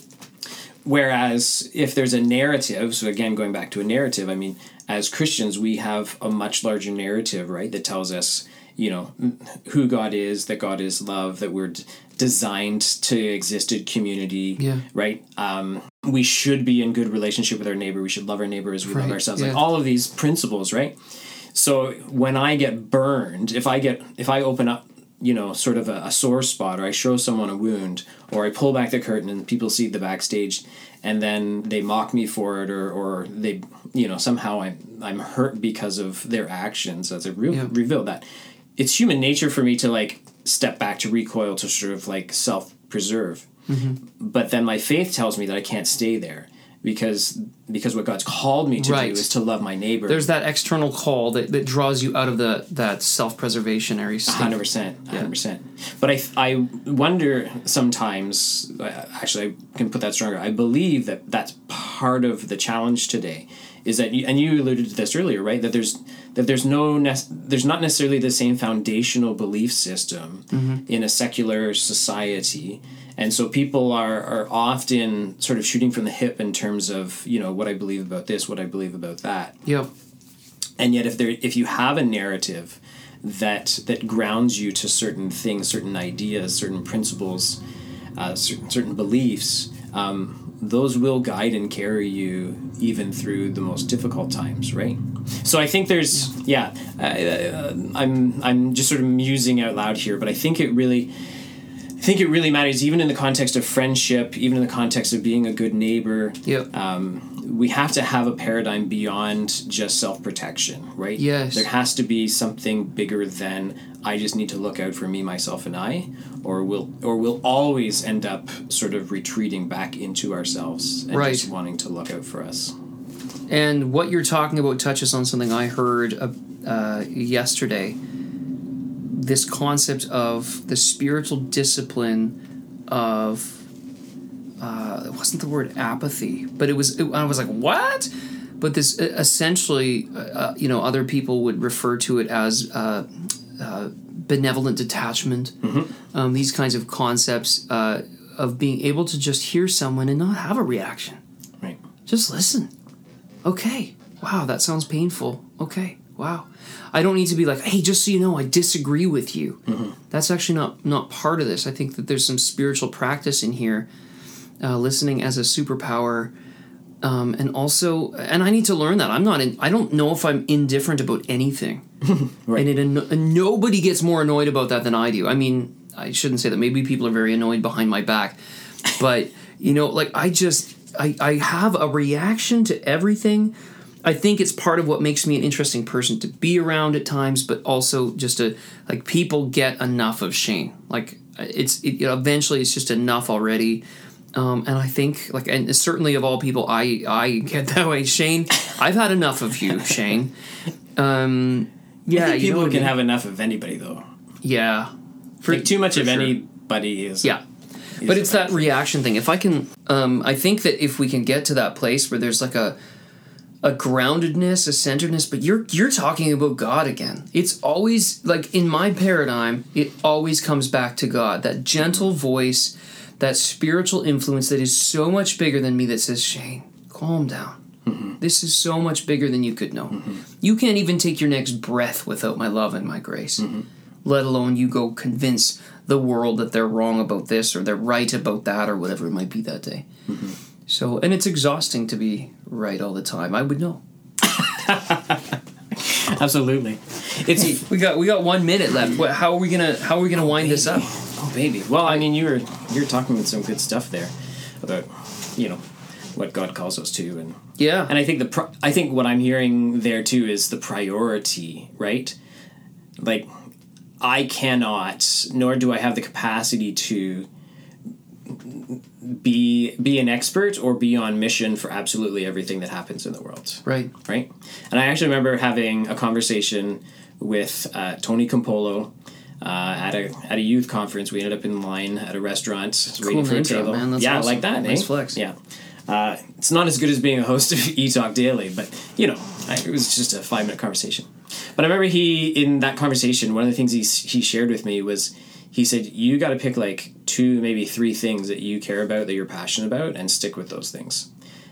Whereas if there's a narrative, so again, going back to a narrative, I mean, as Christians, we have a much larger narrative, right, that tells us, you know, who God is, that God is love, that we're d- designed to exist in community, Yeah. right? Um, we should be in good relationship with our neighbor. We should love our neighbor as we love ourselves. yeah. Like all of these principles, right? So when I get burned, if I get if I open up, you know, sort of a, a sore spot, or I show someone a wound, or I pull back the curtain and people see the backstage, and then they mock me for it, or or they, you know, somehow I'm I'm hurt because of their actions as I re- Yeah. reveal that. It's human nature for me to like step back to recoil to sort of like self preserve, mm-hmm. but then my faith tells me that I can't stay there. Because because what God's called me to Right. do is to love my neighbor. There's that external call that, that draws you out of the that self-preservationary state. Hundred percent, hundred percent. But I, I wonder sometimes. uh, Actually, I can put that stronger. I believe that that's part of the challenge today. Is that you, and you alluded to this earlier, right? That there's that there's no nec- there's not necessarily the same foundational belief system in a secular society, and so people are are often sort of shooting from the hip in terms of you know what I believe about this, what I believe about that. Yep. and yet if there if you have a narrative that that grounds you to certain things certain ideas certain principles uh, certain, certain beliefs um, those will guide and carry you even through the most difficult times right? So i think there's yeah, uh, i'm i'm just sort of musing out loud here but i think it really think it really matters, even in the context of friendship, even in the context of being a good neighbor Yep. we have to have a paradigm beyond just self protection, right? Yes. There has to be something bigger than I just need to look out for me, myself, and I, or we'll or we'll always end up sort of retreating back into ourselves and Right. just wanting to look out for us. And what you're talking about touches on something I heard uh, yesterday. This concept of the spiritual discipline of uh, it wasn't the word apathy, but it was. It, I was like, what? But this essentially, uh, uh, you know, other people would refer to it as uh, uh, benevolent detachment. Um, these kinds of concepts uh, of being able to just hear someone and not have a reaction. Right. Just listen. Okay. Wow, that sounds painful. Okay. Wow. I don't need to be like, hey, just so you know, I disagree with you. That's actually not not part of this. I think that there's some spiritual practice in here, uh, listening as a superpower, um, and also, and I need to learn that. I'm not. In, I don't know if I'm indifferent about anything, Right. and, it, and nobody gets more annoyed about that than I do. I mean, I shouldn't say that. Maybe people are very annoyed behind my back, but you know, like I just, I, I have a reaction to everything. I think it's part of what makes me an interesting person to be around at times, but also just a like people get enough of Shane. Like it's it, you know, eventually it's just enough already. Um, and I think like and certainly of all people, I I get that way. Shane, I've had enough of you, Shane. Um, yeah, I think you know people I can mean? have enough of anybody though. yeah. For, Like too much of sure. anybody is Yeah. But it's that reaction thing. If I can, um, I think that if we can get to that place where there's like a a groundedness, a centeredness, but you're you're talking about God again. It's always like in my paradigm, it always comes back to God. That gentle voice, that spiritual influence that is so much bigger than me that says, Shane, calm down. Mm-hmm. This is so much bigger than you could know. Mm-hmm. You can't even take your next breath without my love and my grace. Mm-hmm. Let alone you go convince the world that they're wrong about this or they're right about that or whatever it might be that day. So, and it's exhausting to be right all the time. I would know. Absolutely. It's We got we got one minute left. What, how are we gonna how are we gonna wind this up? Oh baby. Well, I mean, you were you're talking with some good stuff there about you know what God calls us to, and Yeah, and I think the pri- I think what I'm hearing there too is the priority, right? Like, I cannot, nor do I have the capacity to be be an expert or be on mission for absolutely everything that happens in the world right. right? And I actually remember having a conversation with uh, Tony Campolo uh, at a at a youth conference. We ended up in line at a restaurant waiting for a table. man. That's yeah, awesome. like that. Nice eh? flex. Yeah. Uh, it's not as good as being a host of E Talk Daily, but you know, I, it was just a five minute conversation. But I remember he in that conversation, one of the things he he shared with me was he said you got to pick like two, maybe three things that you care about that you're passionate about, and stick with those things.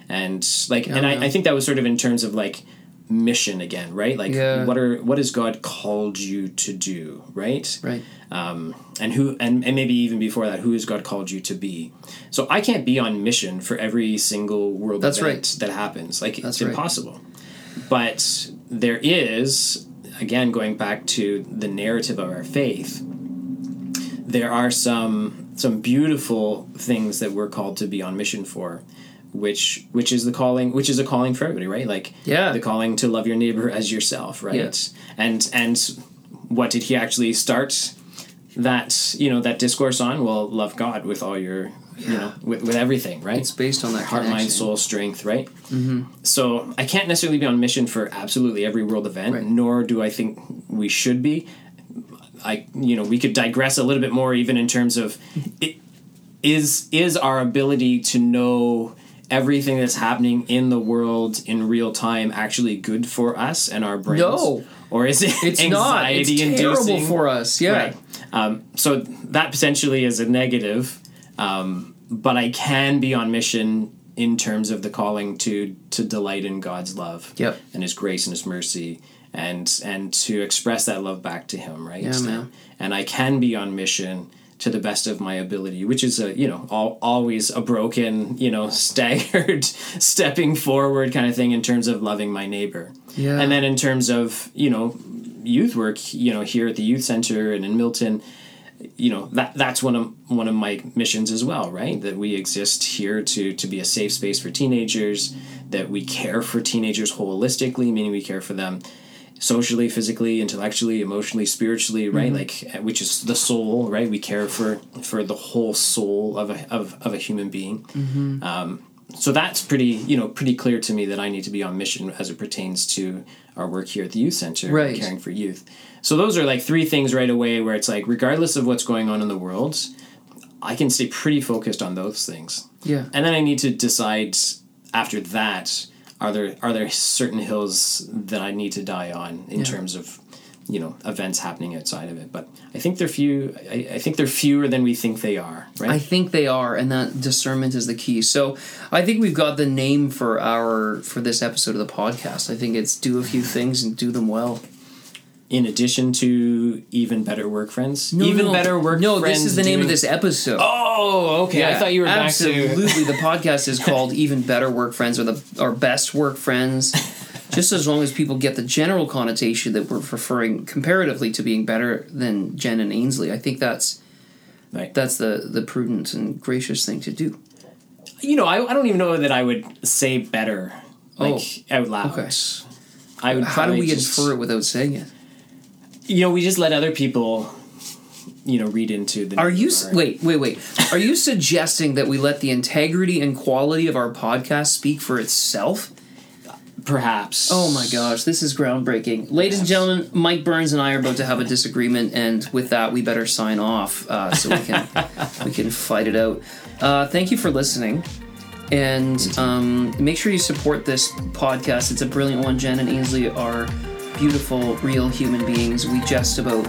And like, and. I, I think that was sort of in terms of like mission again, right? Like, Yeah. what are what has God called you to do, right? Right. um and who and, and maybe even before that who has god called you to be so i can't be on mission for every single world That's event right. that happens like That's it's right. impossible but there is again going back to the narrative of our faith there are some some beautiful things that we're called to be on mission for which which is the calling which is a calling for everybody right like Yeah. the calling to love your neighbor as yourself right Yeah. and and what did he actually start that you know that discourse on well love god with all your you know, with, with everything, right? It's based on that heart, mind, soul, strength, right? Mm-hmm. So I can't necessarily be on mission for absolutely every world event, Right. nor do I think we should be. I, you know, we could digress a little bit more, even in terms of it is is our ability to know everything that's happening in the world in real time actually good for us and our brains? No. or is it It's not. It's anxiety terrible inducing? for us. Yeah. Right. Um, so that potentially is a negative, um, but I can be on mission in terms of the calling to to delight in God's love Yep. and His grace and His mercy, and and to express that love back to Him. Right. Yeah, man. And I can be on mission to the best of my ability, which is a you know al- always a broken you know staggered stepping forward kind of thing in terms of loving my neighbor. Yeah. And then in terms of you know youth work, you know here at the youth center and in Milton, you know that that's one of one of my missions as well, right? That we exist here to to be a safe space for teenagers, that we care for teenagers holistically, meaning we care for them socially, physically, intellectually, emotionally, spiritually, right? Like uh, which is the soul, right? We care for for the whole soul of a of, of a human being. Um, so that's pretty you know pretty clear to me that I need to be on mission as it pertains to our work here at the youth center, Right. caring for youth. So those are like three things right away where it's like regardless of what's going on in the world, I can stay pretty focused on those things. Yeah. And then I need to decide after that are there are there certain hills that I need to die on in Yeah. terms of you know events happening outside of it. But I think they're few. I, I think they're fewer than we think they are. Right. I think they are, and that discernment is the key. So I think we've got the name for our for this episode of the podcast. I think it's do a few things and do them well. In addition to even better work friends, No, even no. better work. No, this is the name of this episode. Oh, okay. I thought you were back to. absolutely. the podcast is called "Even Better Work Friends" or the or "Best Work Friends." Just as long as people get the general connotation that we're referring comparatively to being better than Jen and Ainsley, I think that's Right. that's the the prudent and gracious thing to do. you know, I, I don't even know that I would say better like oh, out loud. Oh, Okay. I would. How do probably we just, infer it without saying it? You know, we just let other people, you know, read into the. Are you wait wait wait? Are you suggesting that we let the integrity and quality of our podcast speak for itself? Perhaps. Oh my gosh, this is groundbreaking. Ladies and gentlemen, Mike Burns and I are about to have a disagreement, and with that, we better sign off uh, so we can we can fight it out. Uh, thank you for listening, and um, make sure you support this podcast. It's a brilliant one. Jen and Ainsley are beautiful, real human beings. We jest about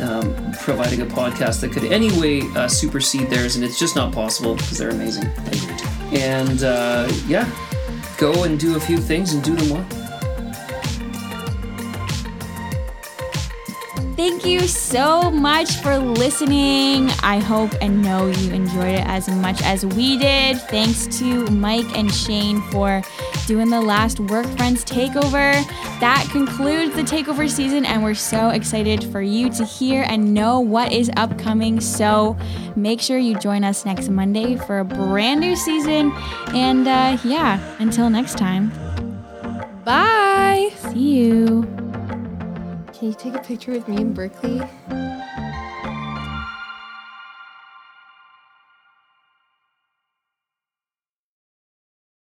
um, providing a podcast that could anyway uh, supersede theirs, and it's just not possible because they're amazing. And uh, yeah, go and do a few things and do them well. Thank you so much for listening. I hope and know you enjoyed it as much as we did. Thanks to Mike and Shane for doing the last Work Friends takeover. That concludes the takeover season, and we're so excited for you to hear and know what is upcoming. So make sure you join us next Monday for a brand new season. And uh, yeah, until next time, Bye. see you. Can you take a picture with me in Berkeley?